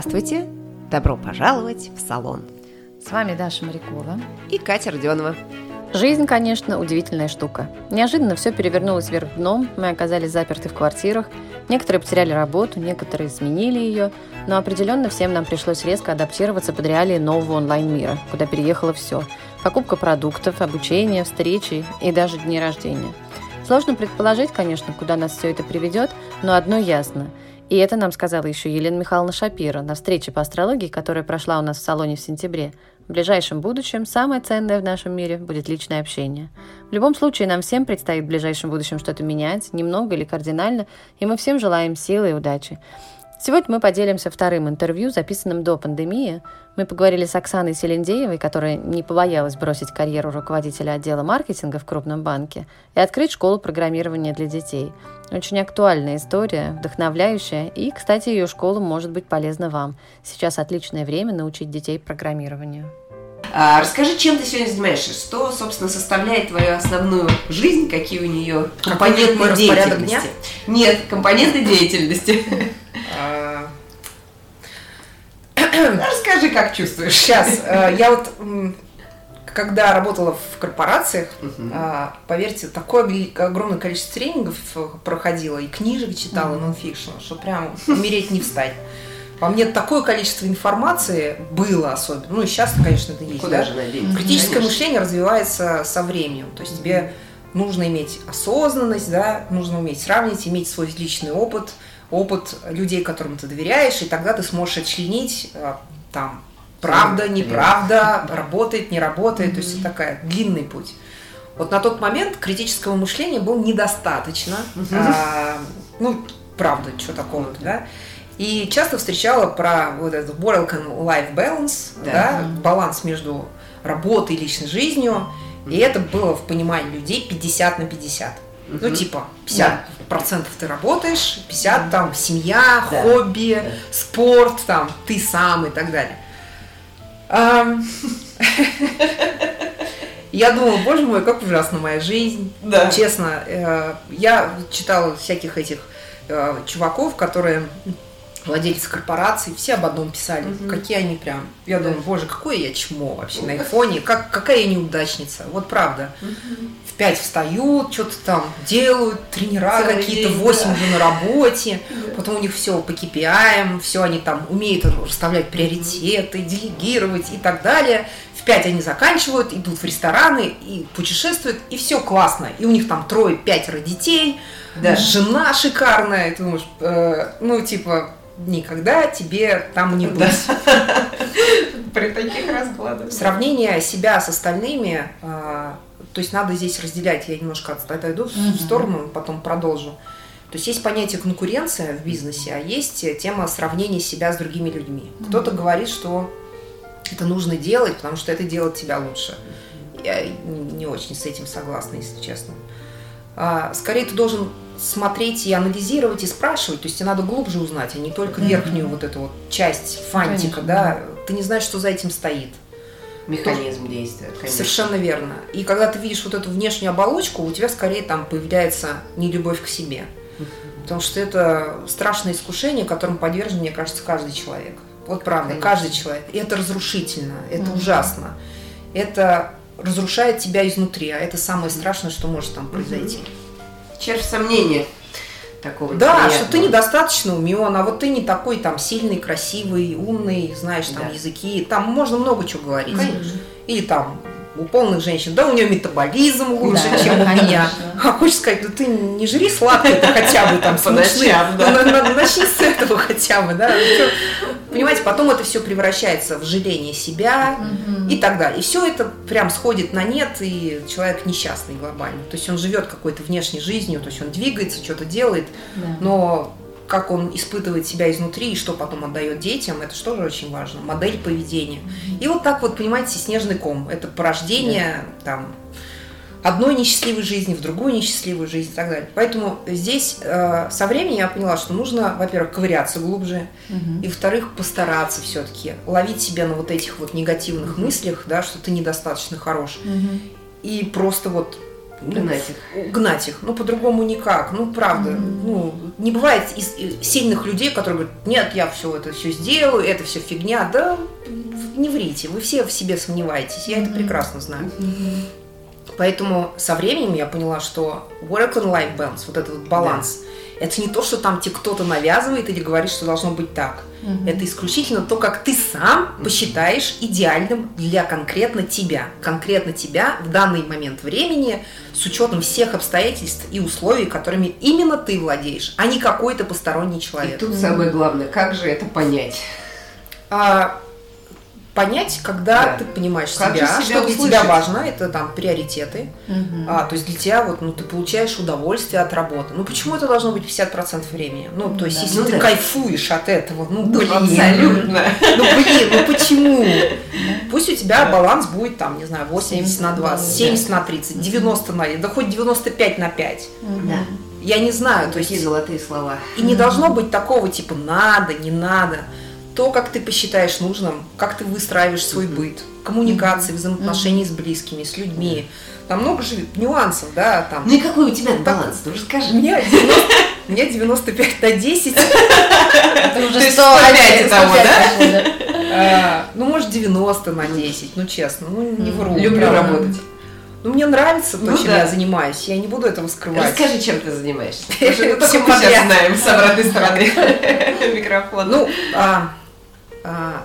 Здравствуйте! Добро пожаловать в салон! С вами Даша Морякова и Катя Родионова. Жизнь, конечно, удивительная штука. Неожиданно все перевернулось вверх дном, мы оказались заперты в квартирах, некоторые потеряли работу, некоторые сменили ее, но определенно всем нам пришлось резко адаптироваться под реалии нового онлайн-мира, куда переехало все. Покупка продуктов, обучение, встречи и даже дни рождения. Сложно предположить, конечно, куда нас все это приведет, но одно ясно – и это нам сказала еще Елена Михайловна Шапира на встрече по астрологии, которая прошла у нас в салоне в сентябре. В ближайшем будущем самое ценное в нашем мире будет личное общение. В любом случае, нам всем предстоит в ближайшем будущем что-то менять, немного или кардинально, и мы всем желаем силы и удачи. Сегодня мы поделимся вторым интервью, записанным до пандемии. Мы поговорили с Оксаной Селендеевой, которая не побоялась бросить карьеру руководителя отдела маркетинга в крупном банке и открыть школу программирования для детей. Очень актуальная история, вдохновляющая, и, кстати, ее школа может быть полезна вам. Сейчас отличное время научить детей программированию. А, расскажи, чем ты сегодня занимаешься? Что, собственно, составляет твою основную жизнь? Какие у нее компоненты деятельности? Дня? Нет, компоненты деятельности. А. Расскажи, как чувствуешь. Сейчас, э, я вот когда работала в корпорациях, поверьте, такое огромное количество тренингов проходила и книжек читала, uh нонфикшн, что прям умереть не встать. Во мне такое количество информации было особенно. Ну и сейчас, конечно, это есть. Куда да? же надеяться? Критическое конечно. мышление развивается со временем. То есть тебе нужно иметь осознанность, да, нужно уметь сравнить, иметь свой личный опыт, опыт людей, которым ты доверяешь, и тогда ты сможешь отчленить а, там правда, неправда, работает, не работает. То есть это такая длинный путь. Вот на тот момент критического мышления было недостаточно. А, ну, правда, что такого-то, да? И часто встречала про вот этот work and life balance, да. Да, баланс между работой и личной жизнью. И это было в понимании людей 50 на 50. Угу. Ну, типа, 50 да. процентов ты работаешь, 50 там семья, да. хобби, да. спорт, там, ты сам и так далее. Я думала, боже мой, как ужасна моя жизнь. Да. Честно, э, я читала всяких этих э, чуваков, которые владельцы корпораций, все об одном писали. Угу. Какие они прям. Я думаю, боже, какое я чмо вообще на их фоне. Как, какая я неудачница. Вот правда. В пять встают, что-то там делают, тренера какие-то, восемь уже на работе. Потом у них все по KPI, все они там умеют расставлять приоритеты, делегировать и так далее. В пять они заканчивают, идут в рестораны и путешествуют, и все классно. И у них там трое-пятеро детей, да. жена шикарная, ты думаешь, э, ну, типа, никогда тебе там не будет. При таких раскладах. Сравнение себя с остальными, а, то есть надо здесь разделять, я немножко отойду в сторону, потом продолжу. То есть есть понятие конкуренция в бизнесе, а есть тема сравнения себя с другими людьми. Кто-то говорит, что это нужно делать, потому что это делает тебя лучше. Я не очень с этим согласна, если честно. А, скорее ты должен смотреть и анализировать и спрашивать, то есть тебе надо глубже узнать, а не только верхнюю вот эту вот часть фантика, конечно. да, ты не знаешь, что за этим стоит. Механизм То, действия, конечно. Совершенно верно. И когда ты видишь вот эту внешнюю оболочку, у тебя скорее там появляется нелюбовь к себе. Потому что это страшное искушение, которым подвержен, мне кажется, каждый человек. Вот правда, конечно. каждый человек. И это разрушительно, это mm-hmm. ужасно. Это разрушает тебя изнутри, а это самое страшное, что может там произойти. Mm-hmm червь сомнения такого Да, приятного. что ты недостаточно умен, а вот ты не такой там сильный, красивый, умный, знаешь там да. языки. Там можно много чего говорить. Конечно. Или там у полных женщин, да, у нее метаболизм лучше, да, чем у меня. А хочешь сказать, да ты не жри сладкое хотя бы там по ночам, да. Начни с этого хотя бы, да. Понимаете, потом это все превращается в жаление себя и так далее. И все это прям сходит на нет, и человек несчастный глобально. То есть он живет какой-то внешней жизнью, то есть он двигается, что-то делает, но как он испытывает себя изнутри и что потом отдает детям, это же очень важно. Модель поведения. И вот так вот, понимаете, снежный ком. Это порождение да. там одной несчастливой жизни в другую несчастливую жизнь и так далее. Поэтому здесь э, со временем я поняла, что нужно, во-первых, ковыряться глубже, угу. и во-вторых, постараться все-таки ловить себя на вот этих вот негативных угу. мыслях, да, что ты недостаточно хорош, угу. и просто вот Гнать их. Гнать их. Ну, по-другому никак. Ну, правда. Mm-hmm. Ну, не бывает из, из сильных людей, которые говорят, нет, я все это все сделаю, это все фигня. Да, не врите. Вы все в себе сомневаетесь. Я mm-hmm. это прекрасно знаю. Mm-hmm. Поэтому со временем я поняла, что work and life balance, вот этот вот баланс, да. Это не то, что там тебе кто-то навязывает или говорит, что должно быть так. Угу. Это исключительно то, как ты сам посчитаешь идеальным для конкретно тебя. Конкретно тебя в данный момент времени с учетом всех обстоятельств и условий, которыми именно ты владеешь, а не какой-то посторонний человек. И тут самое главное, как же это понять? А, понять, когда да. ты понимаешь как себя, себя что для тебя важно, это там приоритеты. Угу. А, то есть для тебя вот, ну, ты получаешь удовольствие от работы. Ну, почему это должно быть 50% времени? Ну, то есть, да. если ну, ты да. кайфуешь от этого, ну, блин. Абсолютно. Ну, блин, ну почему? Пусть у тебя баланс будет там, не знаю, 80 на 20, 70 на 30, 90 на, да хоть 95 на 5. Да. Я не знаю, то есть... золотые слова. И не должно быть такого, типа, надо, не надо то, как ты посчитаешь нужным, как ты выстраиваешь свой быт, коммуникации, взаимоотношения с близкими, с людьми. Там много же нюансов, да, там. Ну и какой у тебя баланс, ты уже скажи. У меня 90, у меня 95 на 10. Это уже 105 того, да? А, ну, может, 90 на 10, ну, честно, ну, не вру. Люблю работать. Ну, мне нравится то, ну, чем да. я занимаюсь. Я не буду этого скрывать. Расскажи, чем ты занимаешься. Все мы сейчас знаем с обратной стороны микрофона. Ну, а,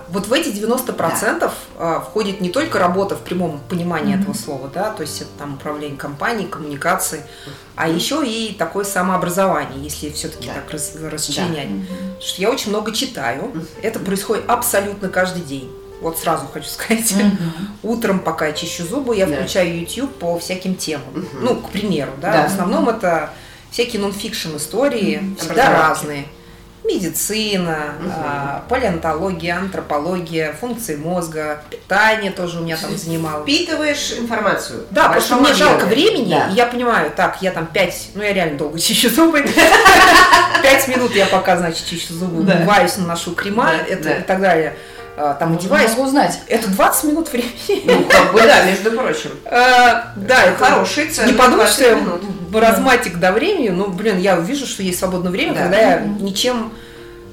вот в эти 90% да. А, входит не только работа в прямом понимании mm-hmm. этого слова, да, то есть это там управление компанией, коммуникации, mm-hmm. а еще и такое самообразование, если все-таки да. так раз, расчленять. Да. Mm-hmm. Что я очень много читаю, mm-hmm. это происходит абсолютно каждый день. Вот сразу хочу сказать, mm-hmm. утром, пока я чищу зубы, я да. включаю YouTube по всяким темам. Mm-hmm. Ну, к примеру, да, да. в основном mm-hmm. это всякие нон-фикшн истории, mm-hmm. всегда разные медицина, угу. а, палеонтология, антропология, функции мозга, питание тоже у меня там занимало. Впитываешь информацию. Да, потому что мне жалко времени, да. и я понимаю, так, я там пять, ну я реально долго чищу зубы, пять минут я пока, значит, чищу зубы, умываюсь, наношу крема это и так далее там одеваюсь. Могу узнать. Это 20 минут времени. Ну, как бы, да, между прочим. А, да, это хороший цены. Не подумай, что я маразматик до времени, ну, блин, я вижу, что есть свободное время, когда я ничем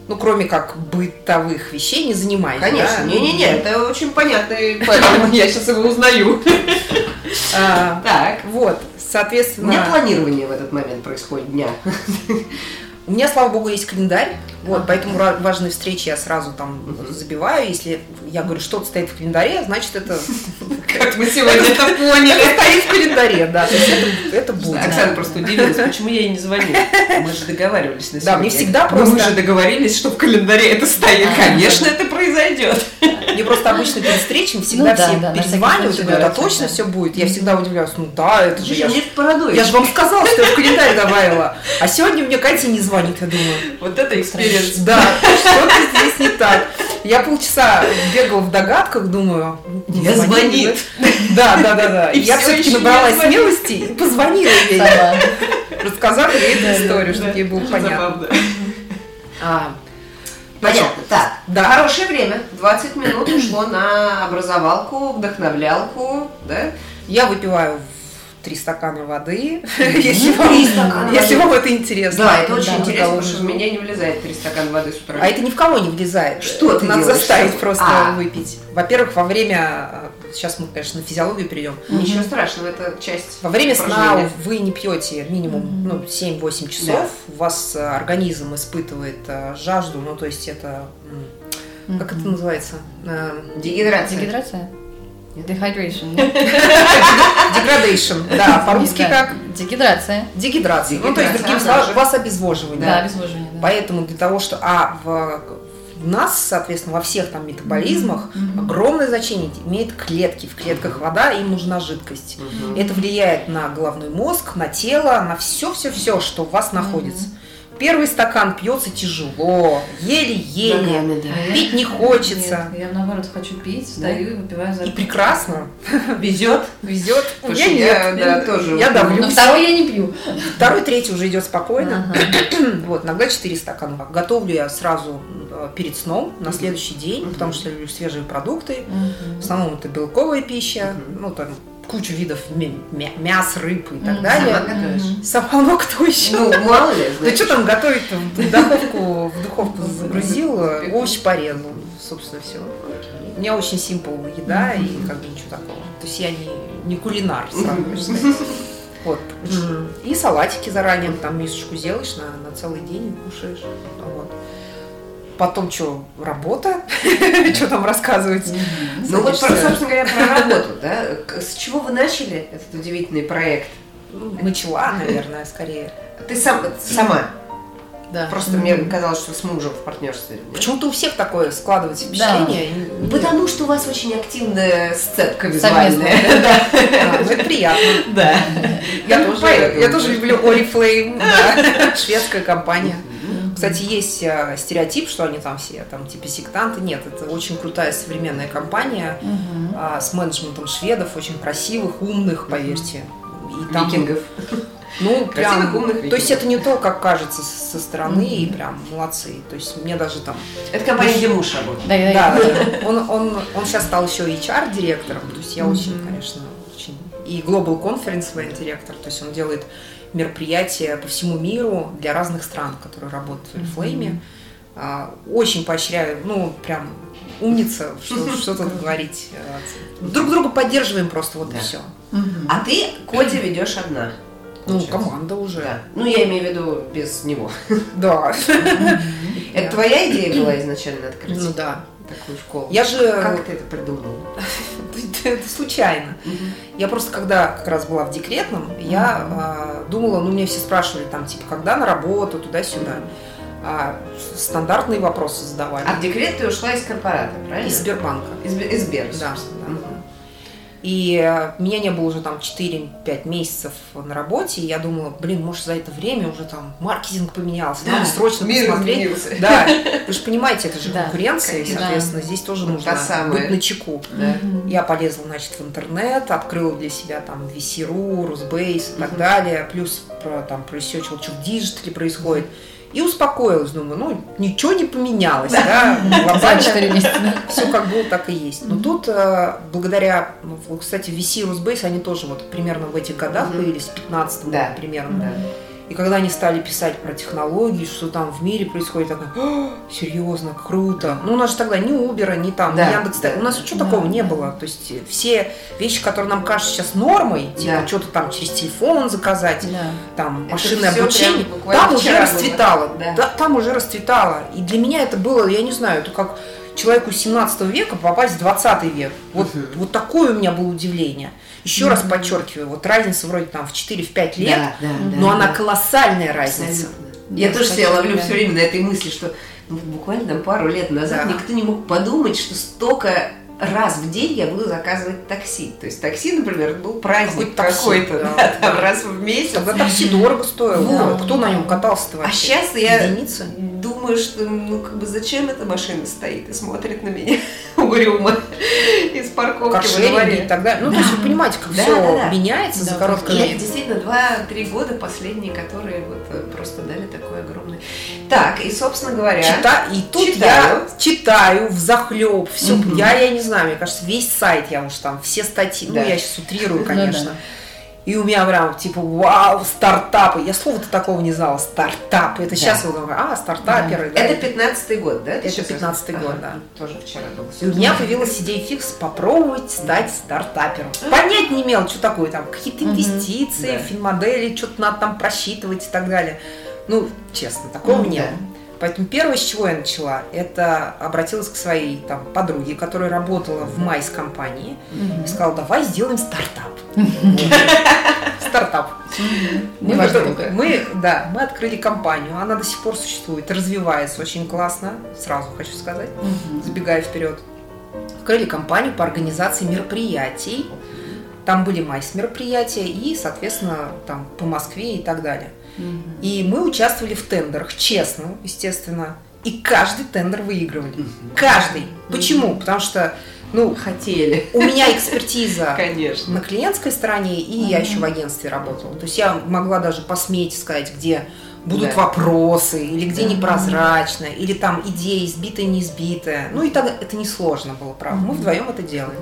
ну, кроме как бытовых вещей, не занимаюсь. Конечно, не-не-не, это очень понятно, поэтому я сейчас его узнаю. А, так. Вот, соответственно... У меня планирование в этот момент происходит дня. У меня, слава богу, есть календарь, вот, поэтому важные встречи я сразу там забиваю. Если я говорю, что-то стоит в календаре, значит это... Как мы сегодня это поняли. Стоит в календаре, да. Это будет. Оксана просто удивилась, почему я ей не звоню. Мы же договаривались на сегодня. Да, мне всегда просто... Мы же договорились, что в календаре это стоит. Конечно, это произойдет. Мне просто обычно перед встречами всегда все перезванивают и говорят, а точно все будет? Я всегда удивляюсь, ну да, это же я... Я же вам сказала, что я в календарь добавила. А сегодня мне Катя не звонит, я думаю. Вот это experience. Да, что-то здесь не так. Я полчаса бегала в догадках, думаю, не звонит. Да, да, да, да. И я все-таки набралась смелости и позвонила ей. Рассказала ей эту историю, чтобы ей было понятно. А, Понятно. Так, да. хорошее время. 20 минут ушло на образовалку, вдохновлялку, да? Я выпиваю три стакана воды, если, вам, если вам это интересно. Да, это очень интересно, потому что в меня не влезает три стакана воды с утра. А это ни в кого не влезает. Что ты Надо заставить просто а. выпить. Во-первых, во время сейчас мы, конечно, на физиологию перейдем. Ничего страшного, это часть. Во время сна вы не пьете минимум ну, 7-8 часов, у вас э, организм испытывает э, жажду, ну то есть это как это называется? Э, Дегидрация. Дегидрация? Dehydration. Degradation, да, по-русски как? Дегидрация. Дегидрация. Ну, то есть, другим словом, у вас обезвоживание. Да, обезвоживание. Поэтому для того, что, а в в нас, соответственно, во всех там метаболизмах mm-hmm. огромное значение имеет клетки. В клетках вода, им нужна жидкость. Mm-hmm. Это влияет на головной мозг, на тело, на все-все-все, что у вас находится. Mm-hmm первый стакан пьется тяжело, еле-еле, да, да. пить не хочется. Нет, я наоборот хочу пить, стою и выпиваю за И прекрасно. Везет. Везет. Меня нет. Да, тоже. Я давлю. Но второй я не пью. Второй, третий уже идет спокойно. Вот, иногда 4 стакана. Готовлю я сразу э, перед сном на следующий день, потому что люблю свежие продукты. В основном это белковая пища, ну там кучу видов мяс, рыб и так далее. Сама готовишь? Сама, ну кто еще? Ну, мало ли. Да что там готовить В духовку, в духовку загрузила, овощи порезал, собственно, все. У меня очень симпл еда и как бы ничего такого. То есть я не, не кулинар, сразу Вот. И салатики заранее, там мисочку делаешь на, на целый день и кушаешь. Вот. Потом что, работа? Что там рассказывать? Ну вот, собственно говоря, про работу, да? С чего вы начали этот удивительный проект? Начала, наверное, скорее. Ты сам, сама? Да. Просто mm-hmm. мне казалось, что с мужем в партнерстве. Почему-то у всех такое складывается впечатление. Да. Потому что у вас очень активная сцепка визуальная. Да. Ну это приятно. Да. Я тоже, я тоже люблю Oriflame, шведская компания. Кстати, есть э, стереотип, что они там все там типа сектанты. Нет, это очень крутая современная компания угу. а, с менеджментом шведов, очень красивых, умных, поверьте. И там, Викингов. Ну, прям, умных то есть это не то, как кажется со стороны, mm-hmm. и прям молодцы. То есть мне даже там... Это компания, где муж работает. Да, да, да. Он, он, он сейчас стал еще HR-директором, то есть я mm-hmm. очень, конечно, очень... И Global Conference директор, то есть он делает мероприятия по всему миру для разных стран, которые работают в Oriflame. Mm-hmm. Очень поощряю, ну, прям умница, что, что тут говорить. Друг друга поддерживаем просто, вот да. и все. А ты Коди ведешь одна? Ну, команда уже. Да. Ну, я имею в виду без него. Да. Это твоя идея была изначально открыть? Ну да. Такую школу. Я же... Как ты это придумала? Это случайно. Я просто, когда как раз была в декретном, я а, думала, ну, мне все спрашивали там, типа, когда на работу, туда-сюда. А стандартные вопросы задавали. А в декрет ты ушла из корпората, правильно? Из Сбербанка. Из, из Сбер, да. да. И э, меня не было уже там 4-5 месяцев на работе, и я думала, блин, может, за это время уже там маркетинг поменялся, надо срочно Мир посмотреть. Изменился. Да, вы же понимаете, это же да, конкуренция, и, соответственно, да. здесь тоже нужно быть начеку. Да. Я полезла, значит, в интернет, открыла для себя там VC.ru, Rusbase и так далее, плюс про, там проресечила, что в диджитале происходит. И успокоилась, думаю, ну, ничего не поменялось, да, глобально все как было, так и есть. Но тут, э, благодаря, кстати, VC и Росбейс, они тоже вот примерно в этих годах появились, в 15 да. примерно. И когда они стали писать про технологии, что там в мире происходит, я такая, серьезно, круто. Ну, у нас же тогда ни Uber, ни там, да. ни Яндекс, да. у нас ничего да. такого не было. То есть все вещи, которые нам кажутся сейчас нормой, типа да. что-то там через телефон заказать, да. там машинное обучение, там уже расцветало. Да. Да, там уже расцветало. И для меня это было, я не знаю, это как человеку 17 века попасть в 20 век. Вот, вот такое у меня было удивление. Еще mm-hmm. раз подчеркиваю, вот разница вроде там в 4-5 лет, да, да, но да, она да. колоссальная разница. Абсолютно. Я да, тоже себя ловлю все время на этой мысли, что ну, буквально там пару лет назад да. никто не мог подумать, что столько раз в день я буду заказывать такси. То есть такси, например, был праздник какой-то, какой да, да, там раз в месяц. Тогда такси дорого стоило. Вот. Кто на нем катался-то вообще? А сейчас я Единицы? Думаю, что ну как бы зачем эта машина стоит и смотрит на меня угрюмо из парковки как во дворе. и так далее. Ну, да. то есть вы понимаете, как да, все да, да. меняется да, за короткое время. действительно два-три года последние, которые вот э, просто дали такое огромное. Так, и, собственно говоря... Чита... И тут читаю. я читаю в захлеб все. Угу. Я, я не знаю, мне кажется, весь сайт я уж там, все статьи, да. ну, я сейчас утрирую, конечно. Ну, да. И у меня прям типа, вау, стартапы. Я слова-то такого не знала, стартапы. Это да. сейчас вы говорите, а, стартаперы. Да. Да. Это 15-й год, да? Это 15-й год, ага. да. Тоже вчера был. И у меня появилась идея фикс попробовать стать стартапером. Понять не имел, что такое там, какие-то инвестиции, угу. финмодели, что-то надо там просчитывать и так далее. Ну, честно, такого ну, не было. Поэтому первое, с чего я начала, это обратилась к своей там, подруге, которая работала в MICE компании, и сказала, давай сделаем стартап. Стартап. Мы, да, мы открыли компанию, она до сих пор существует, развивается очень классно, сразу хочу сказать, забегая вперед. Открыли компанию по организации мероприятий. Там были майс мероприятия и, соответственно, там по Москве и так далее. И мы участвовали в тендерах, честно, естественно. И каждый тендер выигрывали. Каждый. Почему? Потому что ну, хотели. У меня экспертиза Конечно. на клиентской стороне, и я еще в агентстве работала. То есть я могла даже посметь сказать, где будут да. вопросы, или где да. непрозрачно, или там идея избитая, не избитая. Ну и тогда это несложно было, правда. Мы вдвоем это делаем.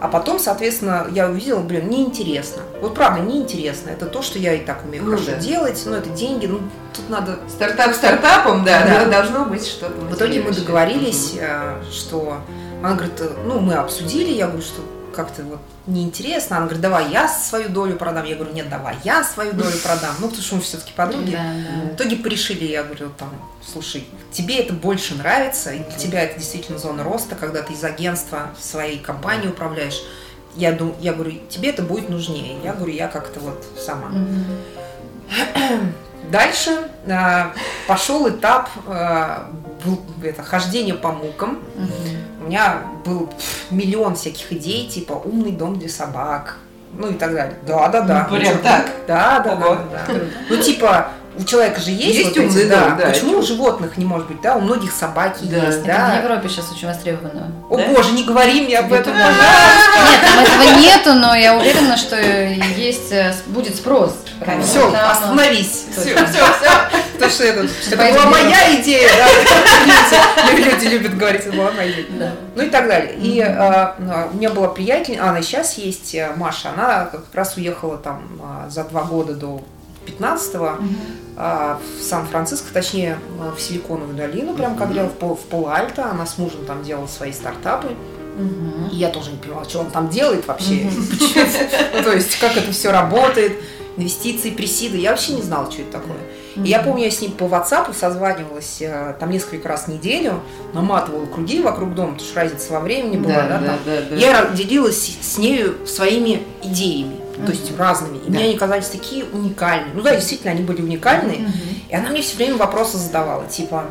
А потом, соответственно, я увидела, блин, неинтересно. Вот правда, неинтересно. Это то, что я и так умею ну, хорошо да. делать, но это деньги, ну тут надо... Стартап стартапом, да, да. но должно быть что-то В итоге мы договорились, угу. что... Она говорит, ну, мы обсудили, я говорю, что как-то вот неинтересно. Она говорит, давай я свою долю продам. Я говорю, нет, давай я свою долю продам. Ну, потому что мы все-таки подруги. Да, да. В итоге порешили, я говорю, там, слушай, тебе это больше нравится, и для тебя это действительно зона роста, когда ты из агентства своей компании управляешь. Я, думаю, я говорю, тебе это будет нужнее. Я говорю, я как-то вот сама. Дальше э, пошел этап э, это, хождения по мукам. У меня был миллион всяких идей, типа умный дом для собак, ну и так далее. Да, да, да. Ну, прям так? Да, да, да, да. Ну, типа, у человека же есть, есть вот умный эти, дом, да. да. Почему у животных не может быть, да? У многих собаки да. есть, Это да. в Европе сейчас очень востребовано. О да? боже, не говори мне об этом, пожалуйста. Нет, там этого нету, но я уверена, что есть, э, будет спрос. Все, там... остановись. Все, все, все. Потому что это, это была моя идея, да. Люди любят говорить, это была моя идея. Ну и так далее. И а, ну, у меня была приятельница, она сейчас есть, э, Маша, она как раз уехала там а, за два года до 15-го а, в Сан-Франциско, точнее в Силиконовую долину, прям когда в, в Пол-Альто, она с мужем там делала свои стартапы. И я тоже не понимала, что он там делает вообще. Ну, то есть, как это все работает, инвестиции, пресиды. Я вообще не знала, что это такое. И я помню, я с ним по WhatsApp созванивалась э, там несколько раз в неделю, наматывала круги вокруг дома, потому что разница во времени была, да, да, да. Я делилась с нею своими идеями то есть разными. И да. мне они казались такие уникальные. Ну да, действительно, они были уникальные. Uh-huh. И она мне все время вопросы задавала, типа,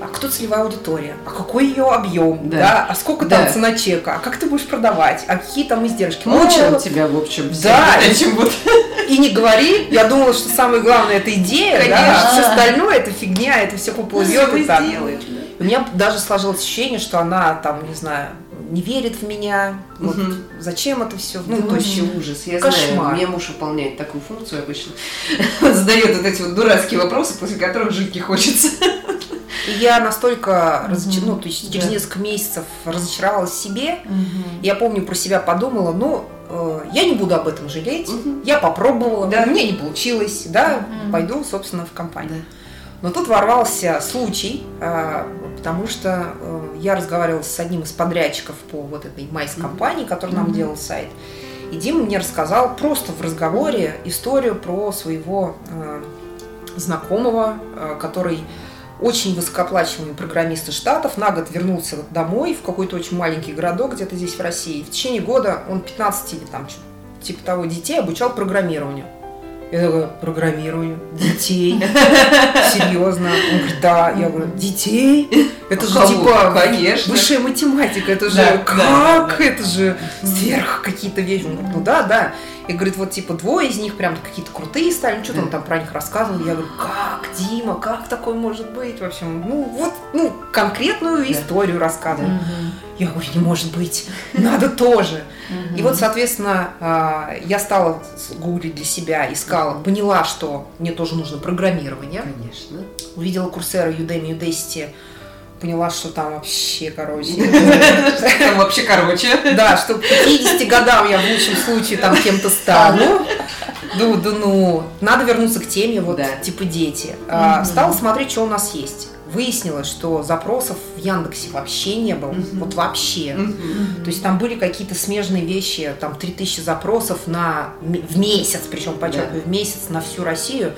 а кто целевая аудитория, а какой ее объем, да, да? а сколько да. там цена чека, а как ты будешь продавать, а какие там издержки. Мучила ну, тебя, в общем, да. Этим вот. И не говори, я думала, что самое главное это идея, Конечно. да, а все остальное это фигня, это все поплывет и так. Сделаешь, да? У меня даже сложилось ощущение, что она там, не знаю, не верит в меня. Вот угу. зачем это все? Ну, это вообще ужас. Я Кошмар. знаю, мне муж выполняет такую функцию обычно. Задает вот эти вот дурацкие вопросы, после которых жить не хочется. И я настолько угу. разочаровалась, ну, то есть через да. несколько месяцев разочаровалась в себе. Угу. Я помню, про себя подумала, ну, э, я не буду об этом жалеть. Угу. Я попробовала, да. у меня не получилось, да, угу. пойду, собственно, в компанию. Да. Но тут ворвался случай, а, потому что э, я разговаривала с одним из подрядчиков по вот этой майс-компании, который нам делал сайт. И Дима мне рассказал просто в разговоре историю про своего э, знакомого, э, который очень высокооплачиваемый программист из Штатов, на год вернулся домой в какой-то очень маленький городок где-то здесь в России. В течение года он 15 или там типа того детей обучал программированию. Я такая, программирую детей. Серьезно? Он говорит, да. Я говорю, детей? Это же типа конечно. высшая математика. Это же как? Это же сверх какие-то вещи. Он говорит, ну да, да. И говорит, вот типа двое из них прям какие-то крутые стали, ну что-то он там про них рассказывал. Я говорю, как, Дима, как такое может быть? В общем, ну вот, ну, конкретную историю рассказывал. Я говорю, не может быть, надо тоже. И вот, соответственно, а, я стала гуглить для себя, искала, поняла, что мне тоже нужно программирование. Конечно. Увидела курсеры Udemy, Udacity, поняла, что там вообще, короче. Там вообще короче. Да, что к 50 годам я в лучшем случае там кем-то стану. Ну, да, ну, надо вернуться к теме, вот, типа дети. А, стала смотреть, что у нас есть выяснилось, что запросов в Яндексе вообще не было. Mm-hmm. Вот вообще. Mm-hmm. То есть там были какие-то смежные вещи, там 3000 запросов на, в месяц, причем подчеркиваю, yeah. в месяц на всю Россию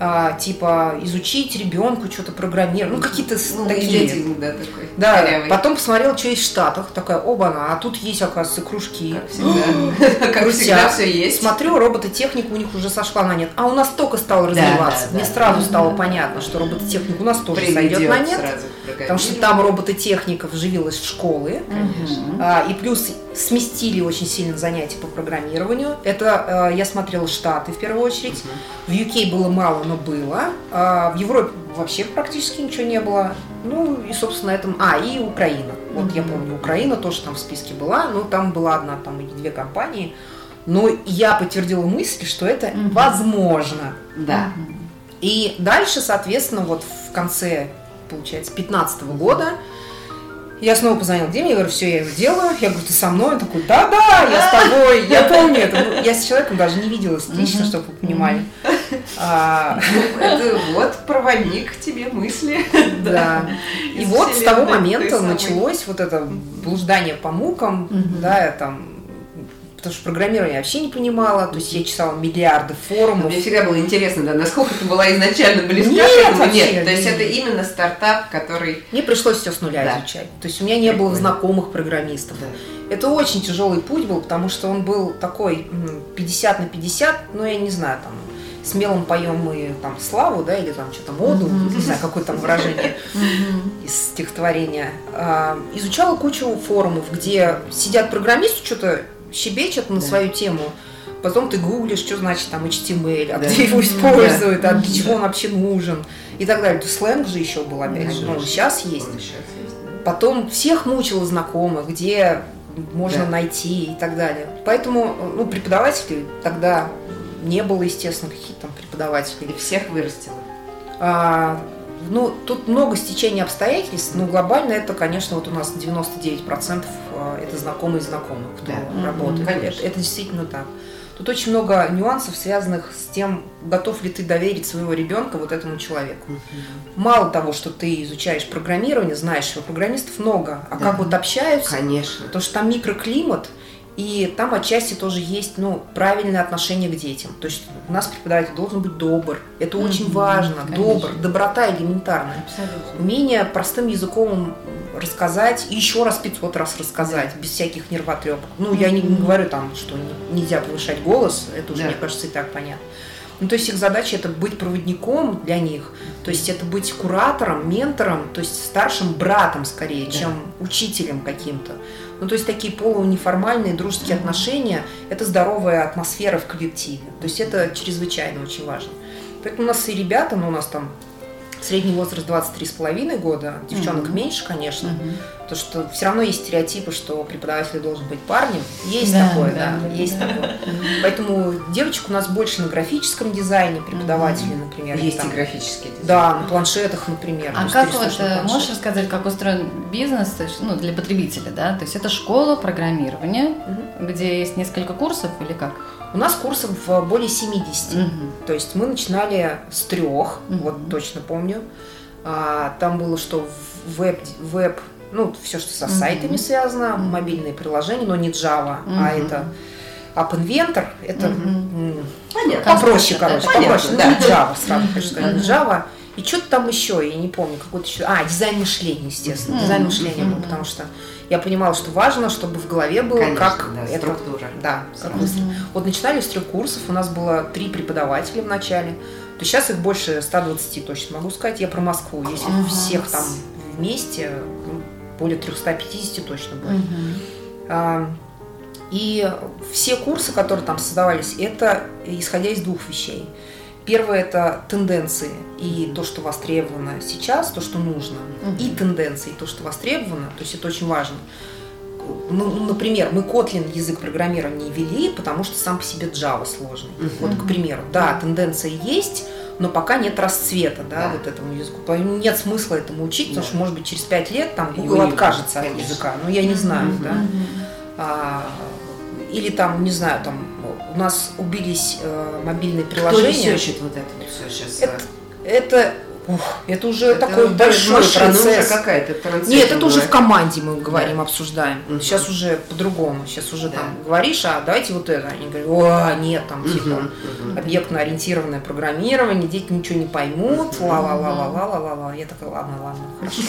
а, типа изучить ребенку что-то программировать, ну какие-то ну, такие. Да, такой. Да. Корявый. Потом посмотрел, что есть в Штатах, такая, оба-на, а тут есть, оказывается, кружки. Как всегда. Как всегда все есть. Смотрю, робототехника у них уже сошла на нет, а у нас только стало развиваться. Мне сразу стало понятно, что робототехника у нас тоже сойдет на нет, потому что там робототехника вживилась в школы, а, и плюс сместили очень сильно занятия по программированию. Это э, я смотрела Штаты в первую очередь. В UK было мало, но было. А в Европе вообще практически ничего не было. Ну и, собственно, этом... А, и Украина. Вот я помню, Украина тоже там в списке была, но там была одна там или две компании. Но я подтвердила мысль, что это возможно. Да. И дальше, соответственно, вот в конце, получается, 15 года Я снова позвонила Диме, я говорю, все, я его делаю. Я говорю, ты со мной? Он такой, да-да, я с тобой. Я помню это. Ну, я с человеком даже не виделась лично, чтобы вы понимали. А, ну, это вот проводник тебе мысли. Да. И вот с того момента началось вот это блуждание по мукам, да, там потому что программирование я вообще не понимала, то есть я читала миллиарды форумов. Мне всегда было интересно, да, насколько ты была изначально близка нет, к этому, нет, нет, то есть это именно стартап, который... Мне пришлось все с нуля да. изучать, то есть у меня не было знакомых программистов. Да. Это очень тяжелый путь был, потому что он был такой 50 на 50, ну я не знаю, там смелым поем мы там славу, да, или там что-то моду, mm-hmm. не знаю, какое там выражение mm-hmm. из стихотворения. А, изучала кучу форумов, где сидят программисты, что-то щебечет на да. свою тему, потом ты гуглишь, что значит там HTML, а да. где его используют, да. а для чего он вообще нужен и так далее. То сленг же еще был опять же, ну, сейчас есть. Потом всех мучило знакомых, где можно да. найти и так далее. Поэтому ну, преподавателей тогда не было, естественно, каких-то там преподавателей. Всех вырастило. А, ну, тут много стечений обстоятельств, но глобально это, конечно, вот у нас 99% а, это знакомые знакомых, кто да. работает. Это, это действительно так. Тут очень много нюансов, связанных с тем, готов ли ты доверить своего ребенка вот этому человеку. Угу. Мало того, что ты изучаешь программирование, знаешь, что программистов много, а да. как вот общаются, Конечно. потому что там микроклимат, и там отчасти тоже есть ну, правильное отношение к детям. То есть у нас преподаватель должен быть добр. Это mm-hmm. очень важно. Конечно. Добр, доброта элементарная. Абсолютно. Умение простым языком рассказать и еще раз 500 раз рассказать, да. без всяких нервотрепок. Ну, mm-hmm. я не, не говорю там, что нельзя повышать голос, это уже, да. мне кажется, и так понятно. Ну, то есть их задача это быть проводником для них, то есть это быть куратором, ментором, то есть старшим братом скорее, да. чем учителем каким-то. Ну, то есть такие полунеформальные дружеские mm-hmm. отношения – это здоровая атмосфера в коллективе. То есть это чрезвычайно очень важно. Поэтому у нас и ребята, ну, у нас там Средний возраст 23,5 года, девчонок угу. меньше, конечно. Угу. То, что все равно есть стереотипы, что преподаватель должен быть парнем. Есть да, такое, да, да, есть такое. Поэтому девочек у нас больше на графическом дизайне, преподаватели, например. Есть там, и графические дизайны. Да, на планшетах, например. А как вот, э, можешь рассказать, как устроен бизнес ну, для потребителя, да? То есть это школа программирования, угу. где есть несколько курсов или как? У нас курсов более 70. Угу. То есть мы начинали с трех, угу. вот точно помню. А, там было что веб, веб ну, все, что со сайтами связано, угу. мобильные приложения, но не Java, угу. а это App Inventor, это угу. Понятно. попроще, короче, Понятно, попроще, да. ну, не Java, сразу хочу сказать, не Java. И что-то там еще, я не помню, какой-то еще. А, дизайн мышления, естественно. Mm-hmm. Дизайн мышления был, потому что я понимала, что важно, чтобы в голове было Конечно, как да, это. Структура. Да, как mm-hmm. Вот начинали с трех курсов, у нас было три преподавателя в начале. То сейчас их больше 120 точно могу сказать. Я про Москву. Если Класс. всех там вместе, ну, более 350 точно будет. Mm-hmm. А, и все курсы, которые там создавались, это исходя из двух вещей. Первое – это тенденции и то, что востребовано сейчас, то, что нужно, угу. и тенденции, то, что востребовано, то есть это очень важно. Ну, например, мы Kotlin язык программирования вели, потому что сам по себе Java сложный. Угу. Вот, к примеру, да, тенденция есть, но пока нет расцвета, да, да. вот этому языку. Поэтому нет смысла этому учить, да. потому что, может быть, через пять лет там Google откажется от языка. Ну, я не знаю, угу. да. А, или там, не знаю, там у нас убились э, мобильные приложения. Кто ресерчит вот это вот все сейчас? Это, это Ух, это уже это такой большой процесс. Какая-то Нет, это уже в команде мы говорим, да. обсуждаем. Угу. Сейчас уже по-другому. Сейчас уже да. там говоришь, а давайте вот это. Они говорят, о, нет, там угу. типа угу. объектно-ориентированное программирование, дети ничего не поймут, ла-ла-ла-ла-ла-ла-ла. Я такая, ладно, ладно, хорошо.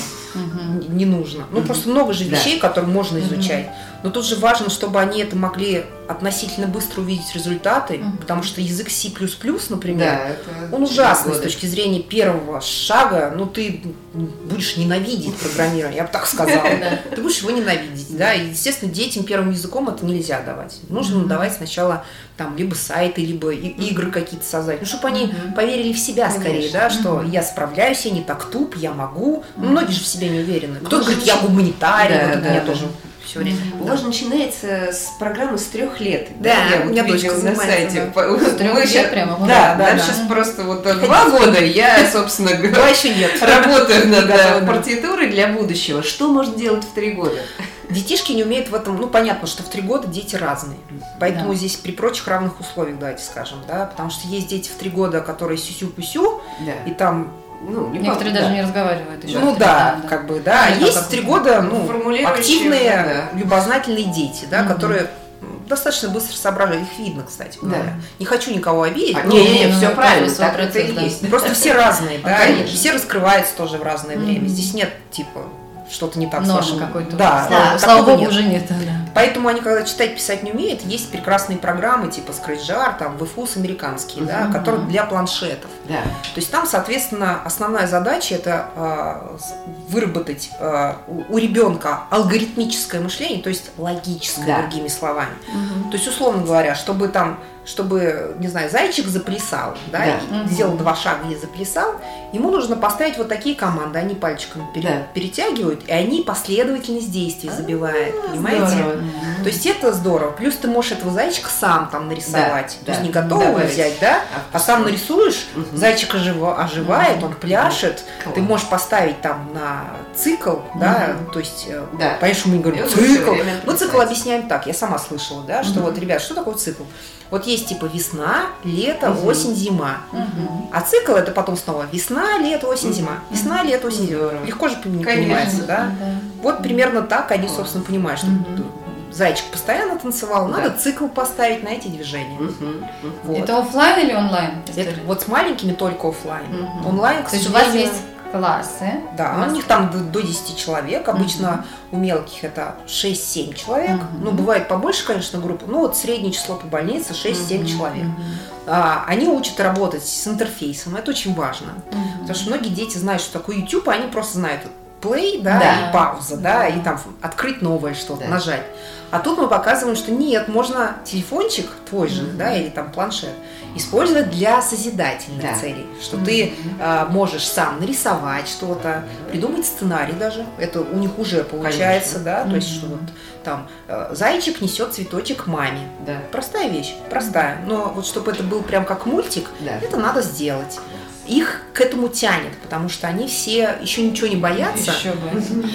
Не нужно. Ну, просто много же вещей, которые можно изучать. Но тут же важно, чтобы они это могли относительно быстро увидеть результаты, mm-hmm. потому что язык C++, например, да, он ужасный с точки зрения первого шага. Ну, ты будешь ненавидеть программирование, я бы так сказала. Ты будешь его ненавидеть, да. И, естественно, детям первым языком это нельзя давать. Нужно давать сначала там либо сайты, либо игры какие-то создать. Ну, чтобы они поверили в себя скорее, да, что я справляюсь, я не так туп, я могу. Многие же в себе не уверены. Кто-то говорит, я гуманитарий, вот это меня тоже все время. У вас начинается с программы с трех лет. Да, я у меня дочка на сайте. Да. С трех лет сейчас, прямо? Да, да, да, сейчас просто вот два года я, собственно говоря, еще нет. работаю над партитурой для будущего. Что можно делать в три года? Детишки не умеют в этом, ну понятно, что в три года дети разные. Поэтому да. здесь при прочих равных условиях, давайте скажем, да, потому что есть дети в три года, которые сюсю-пусю, да. и там ну, не Некоторые даже да. не разговаривают еще. Ну да, да, как бы, да. А есть три года ну, активные, да. любознательные дети, да, угу. которые достаточно быстро соображают. Их видно, кстати говоря. Да. Не хочу никого обидеть. А, не, не, не, все правильно, так это и есть. Просто все разные, да. Все раскрываются тоже в разное время. Здесь нет типа что-то не так Нож с вашим. какой-то. Да, да, да слава богу, нет. уже нет. Да. Поэтому они, когда читать, писать не умеют, есть прекрасные программы типа ScratchJar, там, VFUS американские, да, которые для планшетов. Да. То есть там, соответственно, основная задача это э, выработать э, у, ребенка алгоритмическое мышление, то есть логическое, да. другими словами. Uh-huh. То есть, условно говоря, чтобы там чтобы, не знаю, зайчик заплясал, да, да. И сделал два шага и заплясал, ему нужно поставить вот такие команды, они пальчиком пере, да. перетягивают, и они последовательность действий забивают, а, понимаете? Здорово. То есть это здорово. Плюс ты можешь этого зайчика сам там нарисовать, да, то есть да. не готового взять, да, а, сам нарисуешь, угу. зайчик ожива, оживает, он пляшет, Класс. ты можешь поставить там на цикл, угу. да, то есть, э, да. понимаешь, мы говорим, цикл. Мы цикл объясняем так, я сама слышала, да, что угу. вот, ребят, что такое цикл? Вот есть типа весна, лето, угу. осень, зима. Угу. А цикл это потом снова весна, лето, осень, зима. Весна, лето, осень, зима. Легко же понимается, да? да? Вот примерно так они, собственно, понимают, что угу. зайчик постоянно танцевал, да. надо цикл поставить на эти движения. Угу. Вот. Это офлайн или онлайн? Это, вот с маленькими только офлайн. Угу. Онлайн, к То есть у вас есть классы. Да, у, у них там до, до 10 человек. Обычно угу. у мелких это 6-7 человек. Угу. Ну, бывает побольше, конечно, группа. Ну, вот среднее число по больнице 6-7 угу. человек. Угу. А, они учат работать с интерфейсом. Это очень важно. Угу. Потому что многие дети знают, что такое YouTube, а они просто знают play, да, да. и пауза, да, да, и там открыть новое что-то, да. нажать. А тут мы показываем, что нет, можно телефончик твой же, mm-hmm. да, или там планшет, использовать для созидательных да. целей, что mm-hmm. ты э, можешь сам нарисовать что-то, придумать сценарий даже, это у них уже получается, Конечно. да, mm-hmm. то есть что вот там э, зайчик несет цветочек маме, да. простая вещь, простая, но вот чтобы это был прям как мультик, да. это надо сделать их к этому тянет, потому что они все еще ничего не боятся. Еще бы.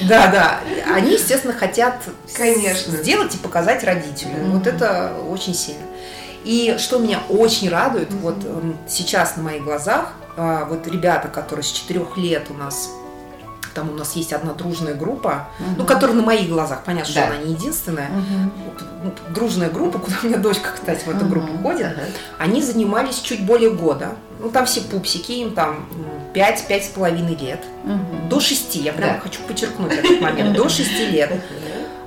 Да, да. Они, естественно, хотят Конечно. сделать и показать родителю. Mm-hmm. Вот это очень сильно. И что меня очень радует, mm-hmm. вот сейчас на моих глазах, а, вот ребята, которые с четырех лет у нас там у нас есть одна дружная группа, uh ну, которая на моих глазах, понятно, да. что она не единственная, uh дружная группа, куда у меня дочка, кстати, в эту uh группу ходит, uh они занимались чуть более года. Ну, там все пупсики, им там 5-5 с половиной лет. uh До 6, я прям да. хочу подчеркнуть этот момент, до 6 лет.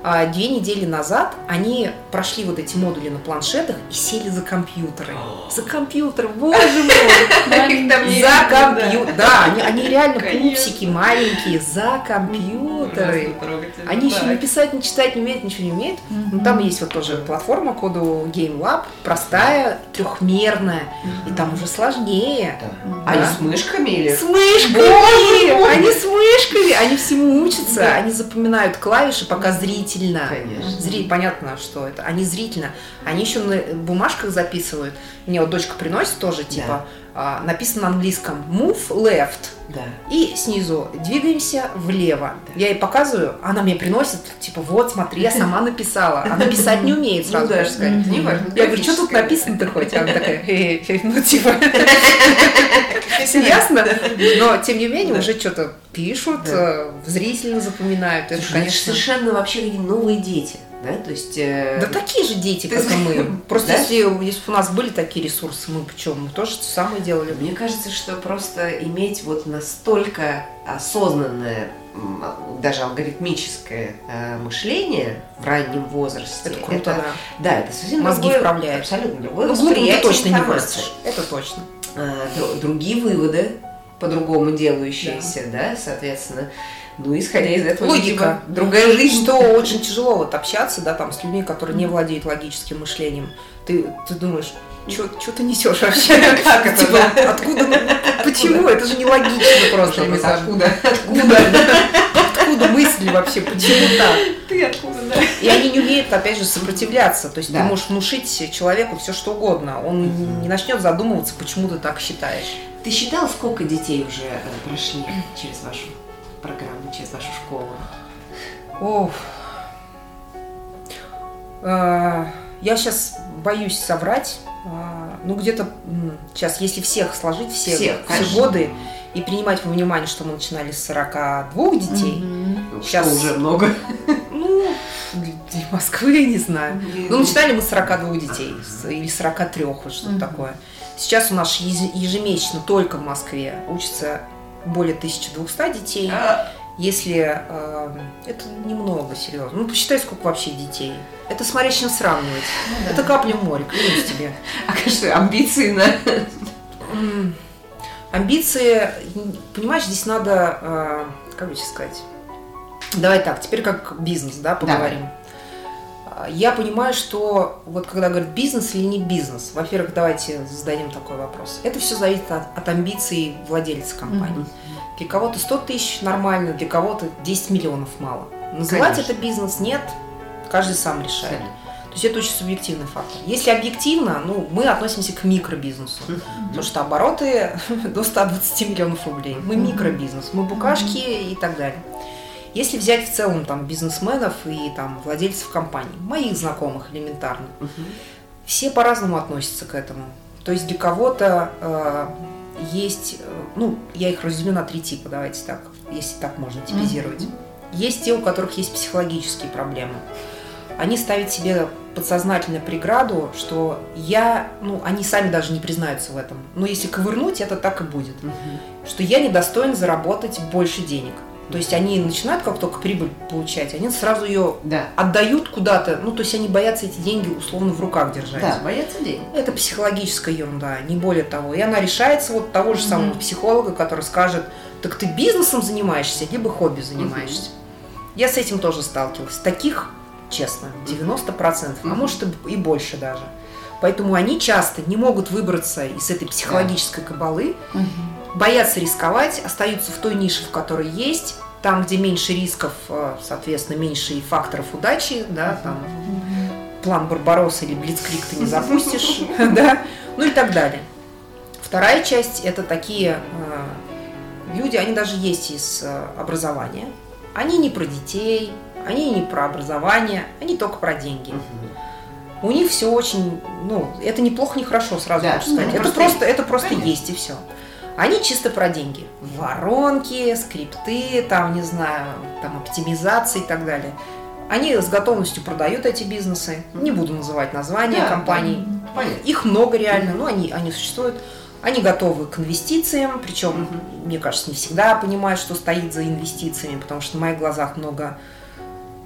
А, две недели назад они прошли вот эти модули на планшетах и сели за компьютеры. За компьютер, боже мой! За компьютер. Да, они реально пупсики маленькие, за компьютеры. Они еще не писать, не читать не умеют, ничего не умеют. Но там есть вот тоже платформа коду Game Lab, простая, трехмерная. И там уже сложнее. Они с мышками или? С мышками! Они с мышками! Они всему учатся, они запоминают клавиши, пока зрители зрительно. Конечно. Зри... Понятно, что это. Они зрительно. Они еще на бумажках записывают. Мне вот дочка приносит тоже, типа, да. а, написано на английском move left. Да. И снизу двигаемся влево. Да. Я ей показываю, она мне приносит, типа, вот, смотри, я сама написала. Она писать не умеет, ну сразу даже сказать. Не важно. Я говорю, что тут написано-то хоть? Она такая, ну, типа, ясно? Но, тем не менее, уже что-то пишут, э, зрительно запоминают. Это, конечно, совершенно вообще новые дети да, то есть... Э... Да такие же дети, как и мы. Просто если, если у нас были такие ресурсы, мы почему? Мы тоже самое делали. Мне кажется, что просто иметь вот настолько осознанное, даже алгоритмическое э, мышление в раннем возрасте. Это круто, это, да. Да, это совсем Мозги другое, вправляют. Абсолютно другое ну, восприятие точно не вырастешь. Это точно. Э, другие выводы по-другому делающиеся, да. да, соответственно. Ну, исходя из этого, логика, видимо, другая жизнь. Что очень тяжело вот общаться, да, там, с людьми, которые не владеют логическим мышлением. Ты, ты думаешь, что ты несешь вообще? Как это? Типа, откуда? Почему? Это же не логично просто. Откуда? Откуда? Откуда мысли вообще? Почему так? Ты откуда да. И они не умеют, опять же, сопротивляться. То есть да. ты можешь внушить человеку все что угодно. Он угу. не начнет задумываться, почему ты так считаешь. Ты считал, сколько детей уже э, прошли через вашу программу, через вашу школу? Ох. А, я сейчас боюсь соврать. А, ну, где-то сейчас, если всех сложить, все, все, все годы, и принимать во внимание, что мы начинали с 42 детей. Mm-hmm. Сейчас что уже много. Ну, для Москвы, не знаю. Ну, начинали мы с 42 детей, или 43, вот что-то mm-hmm. такое. Сейчас у нас ежемесячно только в Москве учатся более 1200 детей. А. Если э, это немного, серьезно. Ну, посчитай, сколько вообще детей. Это смотря с чем сравнивать. Ну, да. Это капля в море, клянусь тебе. А, конечно, амбиции на... Амбиции, понимаешь, здесь надо, э, как бы сейчас сказать, давай так, теперь как бизнес, да, поговорим. Да. Я понимаю, что вот когда говорят бизнес или не бизнес, во-первых, давайте зададим такой вопрос. Это все зависит от, от амбиций владельца компании. Mm-hmm. Для кого-то 100 тысяч нормально, для кого-то 10 миллионов мало. Называть Конечно. это бизнес нет, каждый сам решает. Абсолютно. То есть это очень субъективный фактор. Если объективно, ну, мы относимся к микробизнесу, mm-hmm. потому что обороты до 120 миллионов рублей. Мы микробизнес, мы букашки mm-hmm. и так далее. Если взять в целом там бизнесменов и там владельцев компаний, моих знакомых элементарно, все по-разному относятся к этому. То есть для кого-то э, есть, э, ну, я их разделю на три типа, давайте так, если так можно типизировать. Есть те, у которых есть психологические проблемы они ставят себе подсознательно преграду, что я, ну, они сами даже не признаются в этом. Но если ковырнуть, это так и будет. Угу. Что я недостоин заработать больше денег. То есть они начинают как только прибыль получать, они сразу ее да. отдают куда-то. Ну, то есть они боятся эти деньги условно в руках держать. Да, боятся денег. Это психологическая ерунда, не более того. И она решается вот того же самого mm психолога, который скажет, так ты бизнесом занимаешься, либо хобби занимаешься. mm Я с этим тоже сталкивалась. Таких честно, 90%, а может и больше даже. Поэтому они часто не могут выбраться из этой психологической кабалы, боятся рисковать, остаются в той нише, в которой есть, там, где меньше рисков, э, соответственно, меньше и факторов удачи, да, там план Барбаросса или Блицкрик ты не запустишь, да, ну и так далее. Вторая часть – это такие э, люди, они даже есть из э, образования, они не про детей, они не про образование, они только про деньги. Угу. У них все очень, ну, это неплохо, не хорошо, сразу да. хочу сказать. Ну, это просто, это просто есть и все. Они чисто про деньги. Воронки, скрипты, там, не знаю, там, оптимизации и так далее. Они с готовностью продают эти бизнесы. Не буду называть названия да, компаний. Да, Их много реально, но они, они существуют. Они готовы к инвестициям, причем, mm мне кажется, не всегда понимают, что стоит за инвестициями, потому что на моих глазах много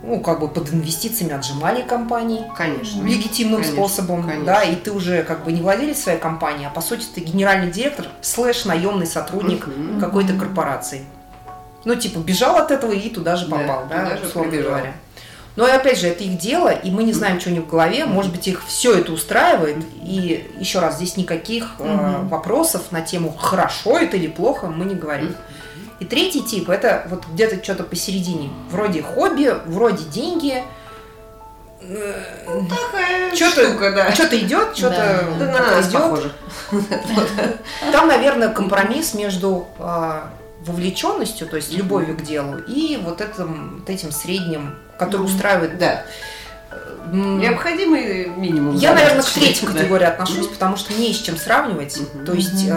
ну, как бы под инвестициями отжимали компании. Конечно. Легитимным конечно, способом. Конечно. Да, и ты уже как бы не владелец своей компании, а по сути ты генеральный директор слэш наемный сотрудник uh-huh. какой-то корпорации. Ну, типа, бежал от этого и туда же попал, да, да условно говоря. Но опять же, это их дело, и мы не знаем, что у них в голове. Может быть, их все это устраивает. И еще раз, здесь никаких э, вопросов на тему хорошо это или плохо мы не говорим. И третий тип это вот где-то что-то посередине. Вроде хобби, вроде деньги. Ну, такая что-то, штука, да. Что-то идет, что-то да. да, на идет. Похоже. Там, наверное, компромисс между а, вовлеченностью, то есть любовью к делу, и вот этим, вот этим средним, который устраивает. Да. Необходимый минимум. Я, наверное, к третьей категории отношусь, потому что не с чем сравнивать. То есть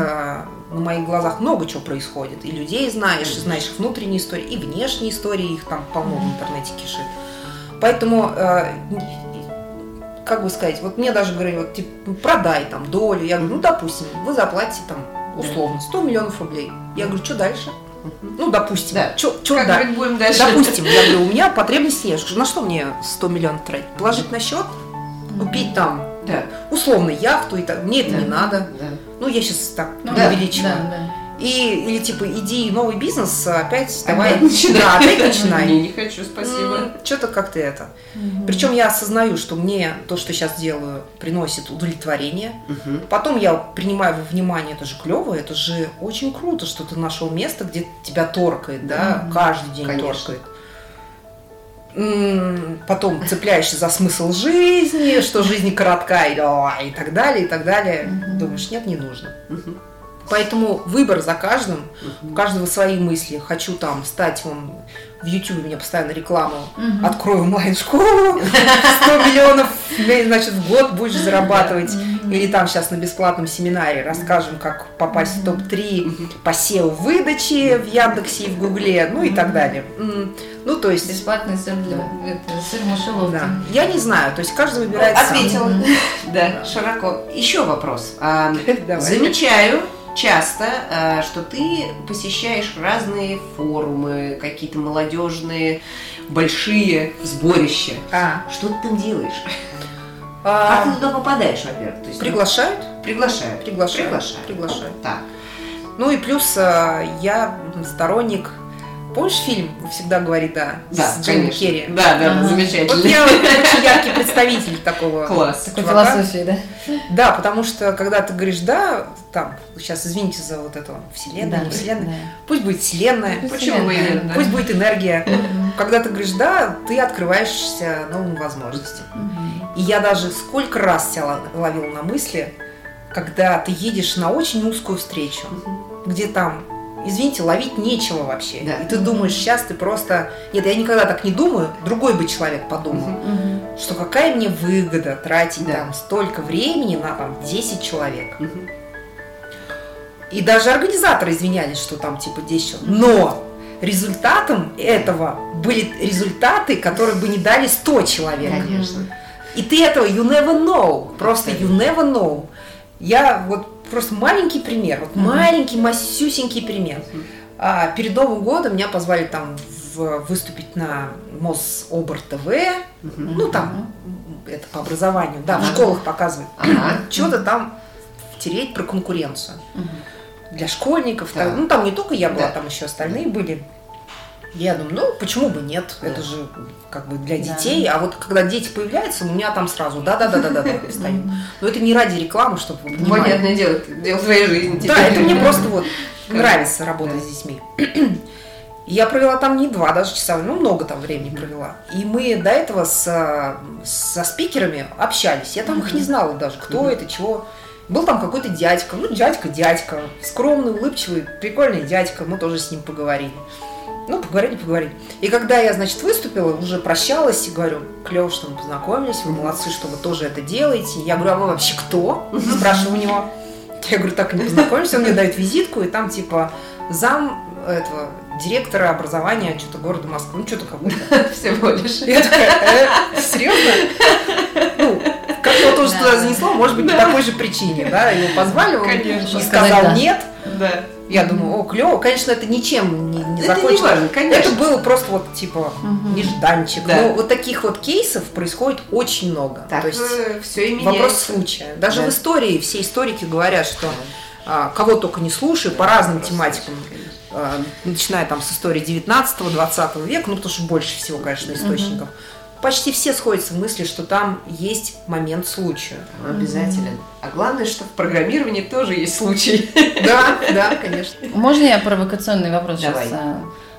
на моих глазах много чего происходит. И людей знаешь, и знаешь их внутренние истории, и внешние истории, их там полно в интернете кишит. Поэтому, э, как бы сказать, вот мне даже говорили, вот, типа, продай там долю. Я говорю, ну, допустим, вы заплатите там условно 100 миллионов рублей. Я говорю, что дальше? Ну, допустим. Да. Чё, чё, как да. будем дальше? Допустим, я говорю, у меня потребности есть. На что мне 100 миллионов тратить? Положить на счет? Купить там да. условно яхту, и так. мне это да. не надо. Да. Ну, я сейчас так ну, увеличиваю. Да, да. И, или типа, иди новый бизнес, опять давай. Опять начинай. Да, опять начинай. Не, не хочу, спасибо. Что-то как-то это. Угу. Причем я осознаю, что мне то, что сейчас делаю, приносит удовлетворение. Угу. Потом я принимаю во внимание, это же клево, это же очень круто, что ты нашел место, где тебя торкает, да, угу. каждый день Конечно. торкает. Потом цепляешься за смысл жизни, что жизнь коротка и, и так далее, и так далее. Думаешь, нет, не нужно. Поэтому выбор за каждым, у каждого свои мысли. Хочу там стать, он в YouTube у меня постоянно рекламу, угу. открою онлайн-школу, 100 миллионов, значит, в год будешь зарабатывать. Или там сейчас на бесплатном семинаре расскажем, как попасть в топ-3 по SEO выдачи в Яндексе и в Гугле, ну и так далее. Ну, то есть... Бесплатный сыр для сыр мышеловки. Да. Я не знаю, то есть каждый выбирает Ответила. Да, широко. Еще вопрос. А, замечаю, часто, э, что ты посещаешь разные форумы, какие-то молодежные большие сборища. А. Что ты там делаешь? А, как ты туда попадаешь, во-первых? То есть, приглашают? Приглашают. Приглашают. Приглашают. приглашают. Так. Ну и плюс э, я сторонник Помнишь фильм «Всегда говорит да» да с Джейми Керри? Да, да, ага. замечательно. Вот я очень яркий представитель такого Класс. Такой философии, да? Да, потому что когда ты говоришь «да», там, сейчас извините за вот эту вселенную, да, вселенная, да. пусть будет вселенная, пусть, Почему вселенная, да. пусть будет энергия. Когда ты говоришь «да», ты открываешься новым возможностям. И я даже сколько раз себя ловила на мысли, когда ты едешь на очень узкую встречу, где там извините, ловить нечего вообще. Да. И ты думаешь, сейчас ты просто... Нет, я никогда так не думаю, другой бы человек подумал, угу. что какая мне выгода тратить да. там столько времени на там 10 человек. Угу. И даже организаторы извинялись, что там типа 10 человек. Но результатом этого были результаты, которые бы не дали 100 человек. Конечно. И ты этого you never know. Просто you never know. Я вот просто маленький пример, вот mm-hmm. маленький, масюсенький пример. Mm-hmm. А, перед Новым годом меня позвали там в, выступить на Мособр ТВ, mm-hmm. ну там mm-hmm. это по образованию, да, mm-hmm. в школах показывают, mm-hmm. что-то там втереть про конкуренцию. Mm-hmm. Для школьников, да. там, ну там не только я была, да. там еще остальные были. Я думаю, ну почему бы нет? Это же как бы для детей. Да. А вот когда дети появляются, у меня там сразу да да да да да да встаю. Но это не ради рекламы, чтобы вы понимали. Понятное дело, дело твоей жизни. Да, это мне просто вот нравится работать с детьми. Я провела там не два даже часа, ну много там времени провела. И мы до этого с, со спикерами общались. Я там их не знала даже, кто это, чего. Был там какой-то дядька, ну дядька, дядька, скромный, улыбчивый, прикольный дядька, мы тоже с ним поговорили. Ну, поговорили, поговорили. И когда я, значит, выступила, уже прощалась и говорю, клево, что мы познакомились, вы молодцы, что вы тоже это делаете. Я говорю, а вы вообще кто? Спрашиваю у него. Я говорю, так и не познакомились. Он мне дает визитку, и там типа зам этого директора образования что-то города Москвы, ну что-то какой-то. Всего лишь. Я такая, э, серьезно? Ну, как его тоже туда занесло, может быть, по такой же причине, да, его позвали, он сказал нет. Да. Я думаю, о, клево. Конечно, это ничем не, не это закончилось. Не важно, конечно. Это было просто вот типа угу. нежданчик. Да. Но вот таких вот кейсов происходит очень много. Так, То есть э, все и вопрос случая. Даже да. в истории все историки говорят, что а, кого только не слушай, по разным тематикам. А, начиная там с истории 19-20 века, ну потому что больше всего, конечно, источников. Угу почти все сходятся в мысли, что там есть момент случая. Обязательно. А главное, что в программировании тоже есть случай. Да, да, конечно. Можно я провокационный вопрос Давай. сейчас?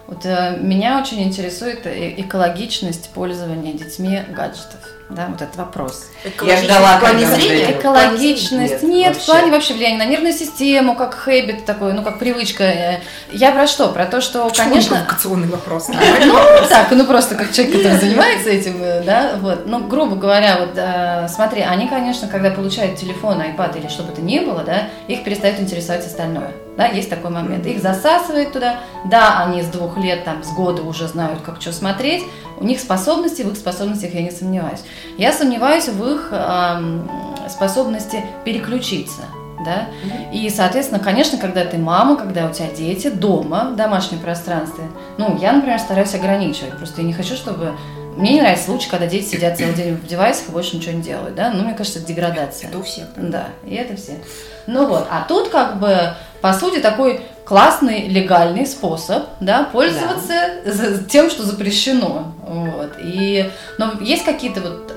Вот э, меня очень интересует э, экологичность пользования детьми гаджетов да, вот этот вопрос. Я ждала, в плане зрения? Экологичность. Нет, нет вообще. в плане вообще влияния на нервную систему, как хэббит такой, ну, как привычка. Я про что? Про то, что, Почему конечно... провокационный вопрос. Ну, так, ну, просто как человек, который занимается этим, э, да, вот. Ну, грубо говоря, вот, э, смотри, они, конечно, когда получают телефон, iPad или что бы то ни было, да, их перестает интересовать остальное. Да, есть такой момент. Их засасывает туда. Да, они с двух лет, там, с года уже знают, как что смотреть. У них способности, в их способностях я не сомневаюсь. Я сомневаюсь в их э, способности переключиться. Да? И, соответственно, конечно, когда ты мама, когда у тебя дети дома, в домашнем пространстве, ну, я, например, стараюсь ограничивать. Просто я не хочу, чтобы мне не нравится случай, когда дети сидят целый день в девайсах и больше ничего не делают, да? Ну, мне кажется, это деградация. Это у всех. Да, и это все. Ну вот, а тут как бы, по сути, такой классный легальный способ, да, пользоваться да. тем, что запрещено, вот. И, но есть какие-то вот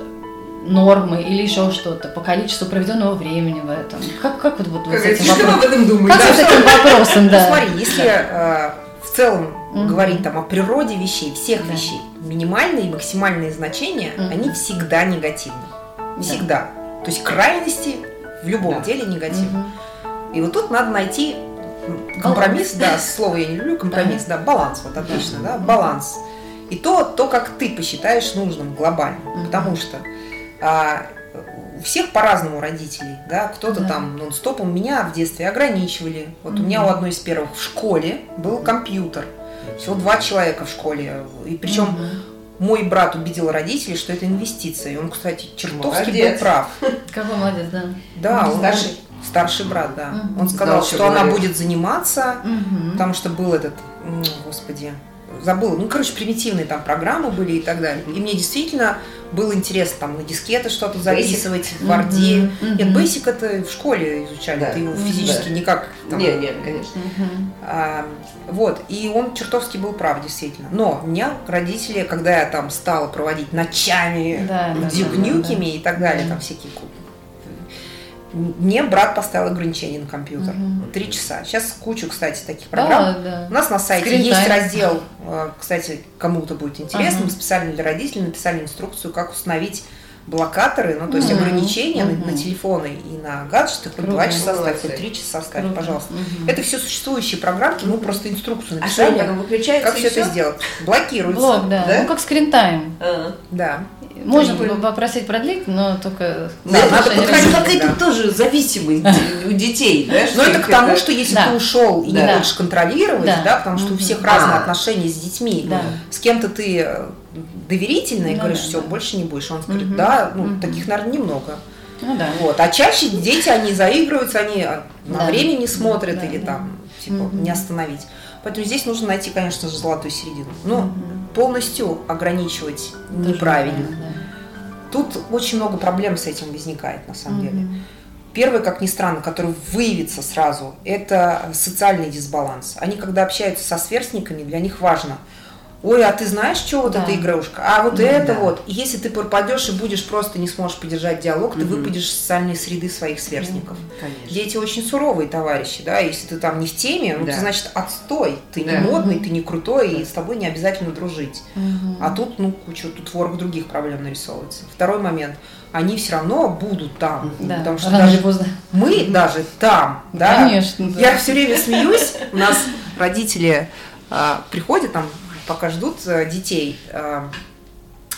нормы или еще что-то по количеству проведенного времени в этом. Как, как вот, вот, как с этим вопросом? Как да, с этим вопросом, да. Ну, смотри, если да. э, в целом угу. говорить там о природе вещей, всех да. вещей, минимальные и максимальные значения, угу. они всегда негативны. Всегда. Да. То есть крайности в любом да. деле негативны. Угу. И вот тут надо найти компромисс, баланс. да, слово я не люблю, компромисс, да, да баланс, вот отлично, да, баланс. И то, то, как ты посчитаешь нужным глобально. Угу. Потому что а, у всех по-разному родителей, да, кто-то да. там нон-стопом меня в детстве ограничивали. Вот mm у меня у одной из первых в школе был компьютер. Всего два человека в школе. И причем mm мой брат убедил родителей, что это инвестиция. И он, кстати, чертовски молодец. был прав. Какой молодец, да. Да, он, старший. Старший брат, да. mm Он сказал, что она будет заниматься, mm потому что был этот, господи, забыла, ну, короче, примитивные там программы были и так далее. И мне действительно было интересно там на дискеты что-то записывать, в Варде. Mm-hmm. Нет, Basic это в школе изучали, да. ты его физически да. никак... Там, нет, нет, конечно. Mm-hmm. А, вот, и он чертовски был прав, действительно. Но меня родители, когда я там стала проводить ночами да, дюкнюками да, да, да. и так далее, mm-hmm. там всякие мне брат поставил ограничение на компьютер. Угу. Три часа. Сейчас кучу, кстати, таких программ. Да, да. У нас на сайте Скрин есть раздел, э, кстати, кому-то будет интересно, ага. специально для родителей написали инструкцию, как установить блокаторы, ну то есть угу. ограничения угу. На, на телефоны и на гаджеты, хоть два часа ставь, хоть три часа ставь, Круто. пожалуйста. Угу. Это все существующие программки, мы просто инструкцию написали. А что, выключается как все, все это сделать? Блокируется. Блок, да. да? Ну как скринтайм. А. Да. Можно было попросить продлить, но только... Да, надо подходить, какая-то да. тоже зависимость у детей, да? Но это к тому, что если ты ушел и не будешь контролировать, да, потому что у всех разные а. отношения с детьми, с кем-то ты доверительный, ну, говоришь, все, больше не будешь. Он говорит, да, ну, таких, наверное, немного. Ну да. Вот. А чаще дети, они заигрываются, они на время не смотрят или там, типа, не остановить. Поэтому здесь нужно найти, конечно же, золотую середину. Но угу. полностью ограничивать Тоже неправильно. Да. Тут очень много проблем с этим возникает, на самом угу. деле. Первый, как ни странно, который выявится сразу, это социальный дисбаланс. Они, когда общаются со сверстниками, для них важно – ой, а ты знаешь, что вот да. эта игрушка? А вот да, это да. вот. Если ты пропадешь и будешь просто не сможешь поддержать диалог, угу. ты выпадешь из социальной среды своих сверстников. Конечно. Дети очень суровые товарищи, да, если ты там не в теме, ну да. ты значит отстой, ты да. не модный, ты не крутой, и с тобой не обязательно дружить. Угу. А тут, ну, куча, тут ворог других проблем нарисовывается. Второй момент они все равно будут там. Да, потому что даже поздно. мы даже там, да. Конечно. Да. Я все время смеюсь. У нас родители а, приходят там пока ждут э, детей, э,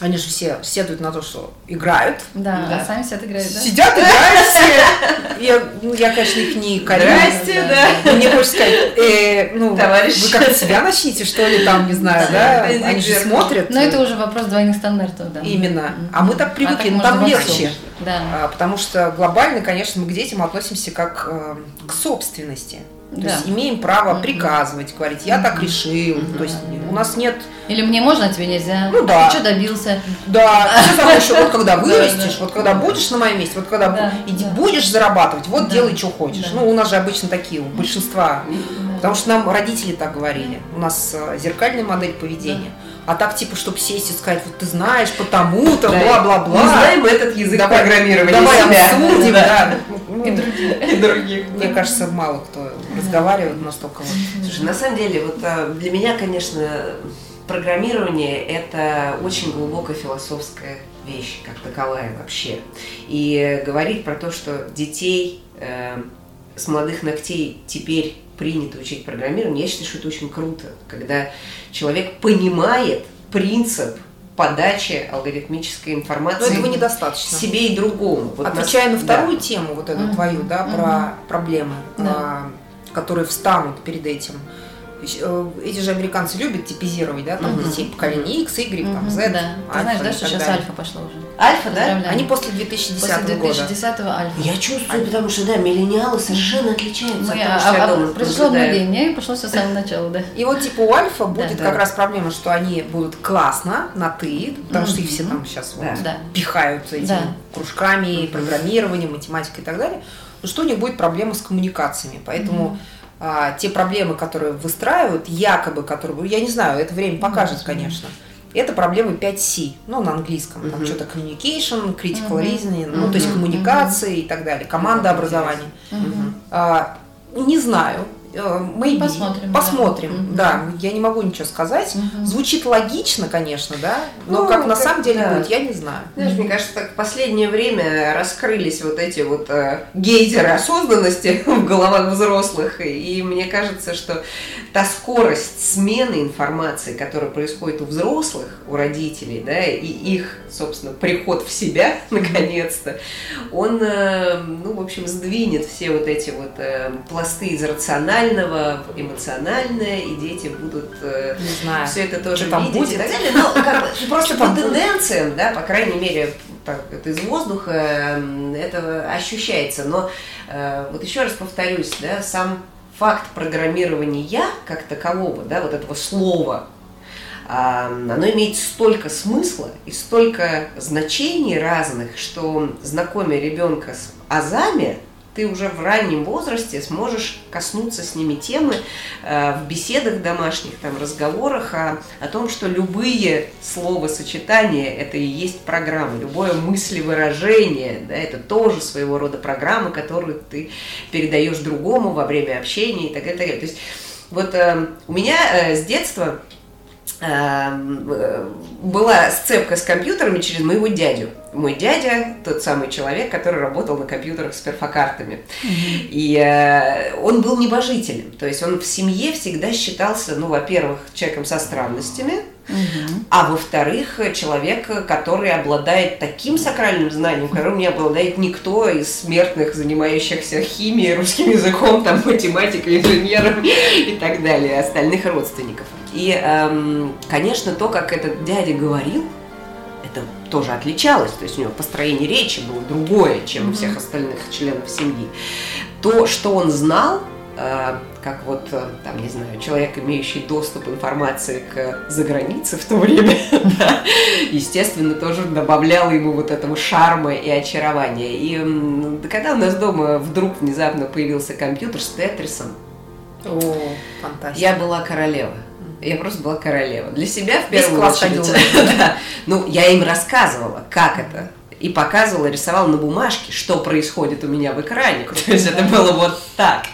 они же все седуют на то, что играют. Да, да. А сами сидят играют, да? Сидят, играют все. Я, ну, я, конечно, их не корю. Здрасте, да. да. Мне хочется сказать, э, ну, Товарищ. вы как-то себя начните, что ли, там, не знаю, да? Они же смотрят. Но это уже вопрос двойных стандартов, да. Именно. А мы так привыкли, а ну там легче. Да. А, потому что глобально, конечно, мы к детям относимся как э, к собственности. То да. есть имеем право mm-hmm. приказывать, говорить, я mm-hmm. так решил. Mm-hmm. То есть у нас нет. Или мне можно, а тебе нельзя. Ну да. Ты что добился? Да. Все самое еще, вот когда вырастешь, вот когда будешь на моем месте, вот когда иди будешь зарабатывать, вот делай, что хочешь. Ну, у нас же обычно такие, у большинства. Потому что нам родители так говорили. У нас э, зеркальная модель поведения. А так, типа, чтобы сесть и сказать, вот ты знаешь, потому-то, бла-бла-бла. Мы знаем этот язык давай, программирования Давай обсудим, да. И других. И других. Мне кажется, мало кто разговаривает настолько вот. Слушай, на самом деле, вот а, для меня, конечно, программирование – это очень глубокая философская вещь, как таковая вообще. И говорить про то, что детей э, с молодых ногтей теперь принято учить программированию, я считаю, что это очень круто, когда человек понимает принцип подачи алгоритмической информации. Но этого недостаточно. Себе и другому. Вот Отвечая нас... на вторую да. тему, вот эту mm-hmm. твою, да, про mm-hmm. проблемы, да. а, которые встанут перед этим. Э, эти же американцы любят типизировать, да, там угу. детей поколения X, Y, там, Z, да. Альфа Ты знаешь, да, что сейчас альфа пошло уже? Альфа, да? Они после 2010 после 2010 года. альфа. Я чувствую, альфа. потому что, да, миллениалы совершенно отличаются Мы, от того, что а, я дома Произошло обновление, и пошло все с самого начала, да. И вот, типа, у альфа будет да, как да. раз проблема, что они будут классно, на ты, потому что их все там сейчас вот да. пихают этими да. кружками, программированием, математикой и так далее, но что у них будет проблема с коммуникациями, поэтому... а, те проблемы, которые выстраивают, якобы, которые, я не знаю, это время покажет, mm-hmm. конечно. Это проблемы 5C, ну, на английском, mm-hmm. там что-то communication, critical mm-hmm. reasoning, mm-hmm. ну, то есть коммуникации mm-hmm. и так далее, команда образования. Mm-hmm. А, не знаю, мы посмотрим. Посмотрим, да. да. Я не могу ничего сказать. Угу. Звучит логично, конечно, да, но ну, как на самом деле да. будет, я не знаю. Знаешь, мне кажется, так в последнее время раскрылись вот эти вот э, гейзеры осознанности в головах взрослых, и мне кажется, что та скорость смены информации, которая происходит у взрослых, у родителей, да, и их, собственно, приход в себя, наконец-то, он, э, ну, в общем, сдвинет все вот эти вот э, пласты из рационального в эмоциональное, и дети будут э, Не знаю, все это тоже видеть будет. и так далее. Но как бы, просто по тенденциям, да, по крайней мере, так, это из воздуха это ощущается. Но вот еще раз повторюсь, да, сам факт программирования как такового, да, вот этого слова, оно имеет столько смысла и столько значений разных, что знакомя ребенка с азами, ты уже в раннем возрасте сможешь коснуться с ними темы э, в беседах домашних, там, разговорах о, о том, что любые словосочетания – это и есть программа, любое мыслевыражение, да, это тоже своего рода программа, которую ты передаешь другому во время общения и так далее. То есть вот э, у меня э, с детства Эм, э, была сцепка с компьютерами через моего дядю. Мой дядя тот самый человек, который работал на компьютерах с перфокартами. Mm-hmm. И э, он был небожителем. То есть он в семье всегда считался, ну, во-первых, человеком со странностями. А во-вторых, человек, который обладает таким сакральным знанием, которым не обладает никто из смертных, занимающихся химией, русским языком, там, математикой, инженером и так далее, остальных родственников. И, эм, конечно, то, как этот дядя говорил, это тоже отличалось, то есть у него построение речи было другое, чем у всех остальных членов семьи. То, что он знал, э, как вот, э, там, не знаю, человек, имеющий доступ информации к загранице в то время, естественно, тоже добавлял ему вот этого шарма и очарования. И когда у нас дома вдруг внезапно появился компьютер с Тетрисом, о, фантастика. Я была королева. Я просто была королева. Для себя в первую очередь. да. Ну, я им рассказывала, как это. И показывала, рисовала на бумажке, что происходит у меня в экране. То есть это было вот так.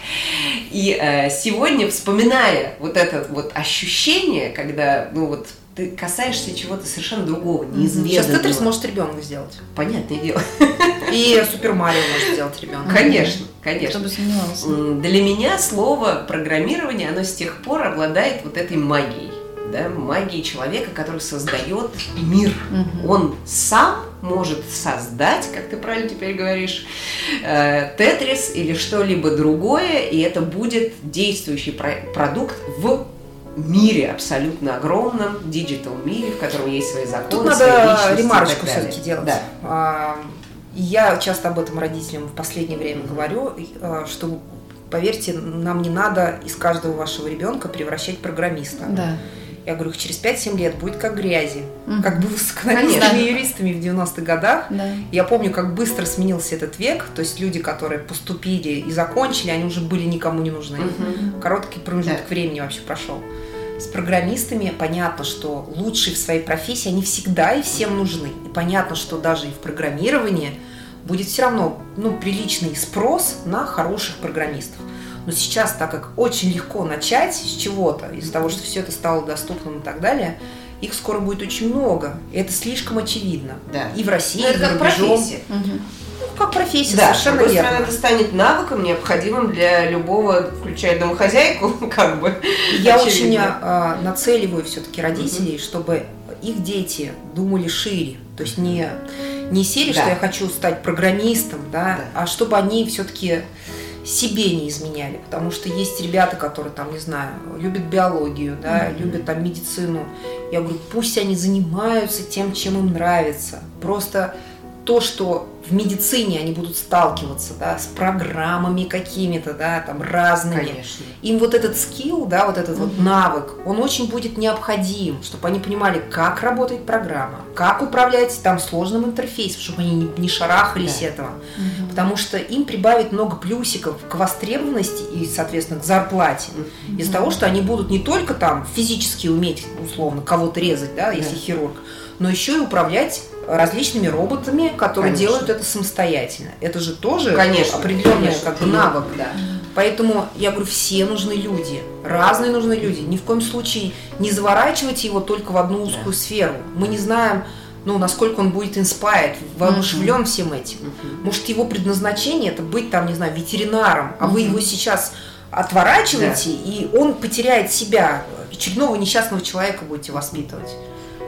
И э, сегодня, вспоминая вот это вот ощущение, когда, ну вот, ты касаешься чего-то совершенно другого, неизвестного. Сейчас Тетрис может ребенок сделать. Понятное дело. И Супер Марио может сделать ребенок. Конечно, конечно. Чтобы сомневался. Для меня слово программирование, оно с тех пор обладает вот этой магией. Да, магией человека, который создает мир. Угу. Он сам может создать, как ты правильно теперь говоришь, э, тетрис или что-либо другое, и это будет действующий продукт в мире абсолютно огромном, digital мире, в котором есть свои законы, Тут надо ремарочку все-таки делать. Да. А, я часто об этом родителям в последнее время говорю, а, что поверьте, нам не надо из каждого вашего ребенка превращать программиста. Да. Я говорю, через 5-7 лет будет как грязи. Угу. Как бы с экономистами и юристами в 90-х годах. Да. Я помню, как быстро сменился этот век. То есть люди, которые поступили и закончили, они уже были никому не нужны. Угу. Короткий промежуток да. времени вообще прошел с программистами понятно, что лучшие в своей профессии, они всегда и всем нужны. И понятно, что даже и в программировании будет все равно ну, приличный спрос на хороших программистов. Но сейчас, так как очень легко начать с чего-то, из-за того, что все это стало доступным и так далее, их скоро будет очень много. И это слишком очевидно. Да. И в России, Но и за рубежом. Профессия. Угу как профессия, да, совершенно верно. это станет навыком, необходимым для любого, включая домохозяйку, как бы. Я очевидно. очень а, нацеливаю все-таки родителей, угу. чтобы их дети думали шире, то есть не не серии, да. что я хочу стать программистом, да, да. а чтобы они все-таки себе не изменяли, потому что есть ребята, которые там, не знаю, любят биологию, да, mm-hmm. любят там медицину. Я говорю, пусть они занимаются тем, чем им нравится. Просто то, что в медицине они будут сталкиваться, да, с программами какими-то, да, там разными. Конечно. Им вот этот скилл, да, вот этот mm-hmm. вот навык, он очень будет необходим, чтобы они понимали, как работает программа, как управлять там сложным интерфейсом, чтобы они не, не шарахались да. этого, mm-hmm. потому что им прибавит много плюсиков к востребованности и, соответственно, к зарплате mm-hmm. из-за того, что они будут не только там физически уметь условно кого-то резать, да, если да. хирург, но еще и управлять различными роботами, которые Конечно. делают это самостоятельно. Это же тоже Конечно. определенный как бы навык. Да. Поэтому я говорю, все нужны люди, разные нужны люди. Ни в коем случае не заворачивайте его только в одну узкую да. сферу. Мы не знаем, ну, насколько он будет inspired, воодушевлен mm-hmm. всем этим. Mm-hmm. Может, его предназначение это быть там, не знаю, ветеринаром, а mm-hmm. вы его сейчас отворачиваете, да. и он потеряет себя. Очередного несчастного человека будете воспитывать.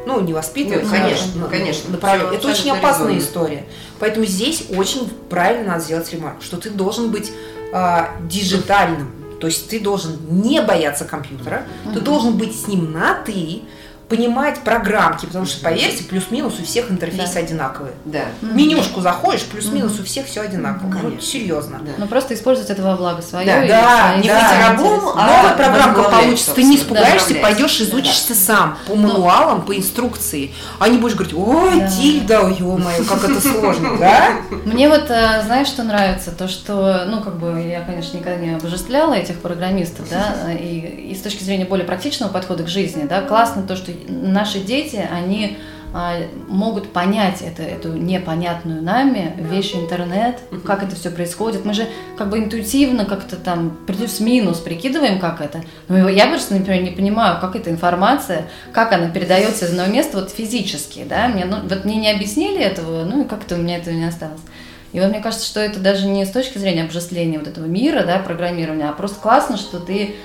Ну, не воспитывать, Нет, конечно, ну, конечно. Направление. Это очень опасная история. Поэтому здесь очень правильно надо сделать ремарку, что ты должен быть а, диджитальным. То есть ты должен не бояться компьютера, угу. ты должен быть с ним на ты, понимать программки, потому что, поверьте, плюс-минус у всех интерфейсы да. одинаковые. Да. Менюшку заходишь, плюс-минус у всех все одинаково. Конечно. Ну, серьезно. Да. Ну, просто использовать это во благо свое. Да, да, не да. рабом, а новая программка получится. Ты не испугаешься, пойдешь, изучишься да. сам по ну. мануалам, по инструкции. А не будешь говорить, ой, да. тильда, ё-моё, как это сложно, да? Мне вот, э, знаешь, что нравится? То, что, ну, как бы, я, конечно, никогда не обожествляла этих программистов, да, и, и с точки зрения более практичного подхода к жизни, да, классно то, что наши дети, они а, могут понять это, эту непонятную нами вещь интернет, как это все происходит. Мы же как бы интуитивно как-то там плюс-минус прикидываем, как это. Но я просто, например, не понимаю, как эта информация, как она передается из одного места вот физически, да, мне, ну, вот мне не объяснили этого, ну и как-то у меня этого не осталось. И вот мне кажется, что это даже не с точки зрения обжествления вот этого мира, да, программирования, а просто классно, что ты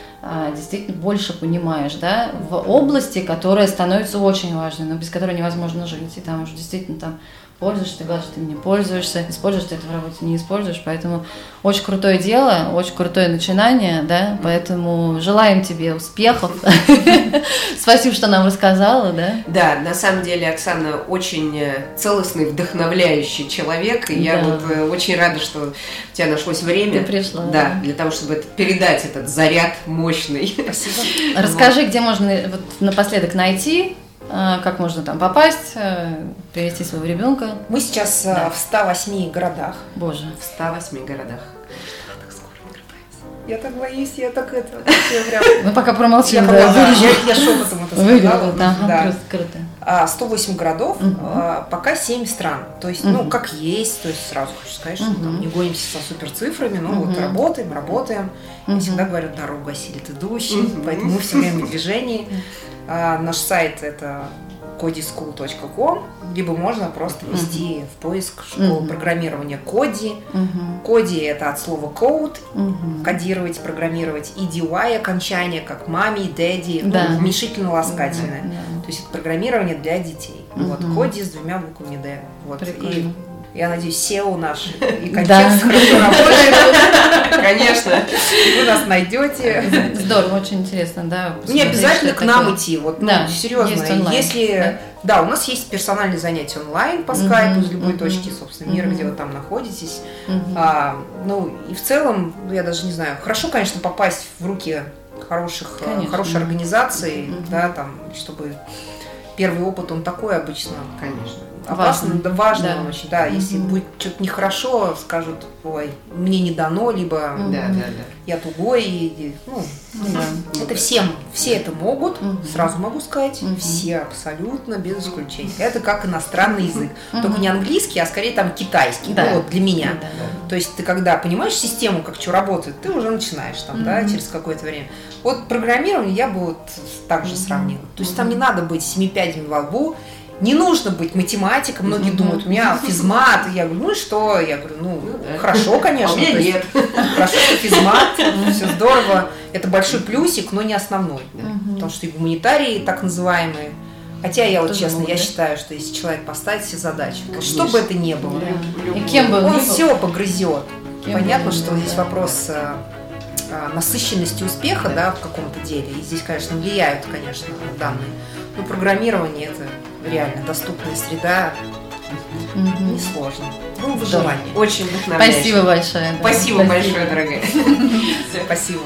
действительно больше понимаешь, да, в области, которая становится очень важной, но без которой невозможно жить. И там уже действительно там пользуешься ты гаджетами, не пользуешься, используешь ты это в работе, не используешь, поэтому очень крутое дело, очень крутое начинание, да, поэтому желаем тебе успехов. Спасибо, что нам рассказала, да? Да, на самом деле Оксана очень э, целостный, вдохновляющий человек, и я вот э, очень рада, что у тебя нашлось время. Ты пришла. Да, для того, чтобы передать этот заряд мощный. Спасибо. Расскажи, где можно напоследок найти как можно там попасть, э, привести своего ребенка? Мы сейчас э, да. в 108 городах. Боже. В 108 городах. Я так боюсь, я так это... Мы пока промолчим, я, да, я, я шепотом это сказала. да, да. круто. А, 108 городов, угу. а, пока 7 стран. То есть, угу. ну, как есть, то есть сразу хочу сказать, что угу. там не гонимся со супер цифрами, но угу. вот работаем, работаем. Угу. И всегда говорят, дорога осилит идущий, угу. поэтому мы все время в движении. А, наш сайт это codyschool.com, либо можно просто ввести uh-huh. в поиск школу uh-huh. программирования Коди. Uh-huh. Коди это от слова code, uh-huh. кодировать, программировать, и DY окончание, как мами, дэдди, да. ну, уменьшительно-ласкательное. Uh-huh. Yeah. То есть это программирование для детей. Uh-huh. Вот Коди с двумя буквами D. Вот. Прикольно. И я надеюсь, SEO наш и контекст да. хорошо работает. Вы нас найдете. Здорово, очень интересно, да. Не обязательно к нам идти. Вот, ну, да, серьезно. Если да. у нас есть персональные занятия онлайн по скайпу из любой точки, собственно, мира, где вы там находитесь. А, ну, и в целом, ну, я даже не знаю, хорошо, конечно, попасть в руки хороших, конечно. хорошей организации, да, там, чтобы первый опыт, он такой обычно. Конечно опасно, важно, да, важно да. очень, да. Если угу. будет что-то нехорошо, скажут, ой, мне не дано, либо угу. да, да, да. я тугой, и, ну, да. это всем, все это могут, угу. сразу могу сказать, угу. все абсолютно без исключения. Это как иностранный язык, угу. только не английский, а скорее там китайский, да. ну, вот для меня. Да, да. То есть ты когда понимаешь систему, как что работает, ты уже начинаешь там, угу. да, через какое-то время. Вот программирование я бы вот так же сравнила. То есть там не надо быть семи пядями во лбу, не нужно быть математиком. Многие mm-hmm. думают, у меня физмат. Я говорю, ну и что? Я говорю, ну, ну хорошо, конечно. А у меня нет. Хорошо, что физмат, все здорово. Это большой плюсик, но не основной. Потому что и гуманитарии так называемые. Хотя я вот честно, я считаю, что если человек поставит себе задачу, что бы это ни было, и кем бы он все погрызет. Понятно, что здесь вопрос э, э, насыщенности успеха, да, в каком-то деле. И здесь, конечно, влияют, конечно, данные. Но программирование это реально доступная среда, угу. несложно. Ну, выживание. Очень вдохновляюще. Спасибо большое. Да. Спасибо, Спасибо большое, дорогая. Спасибо.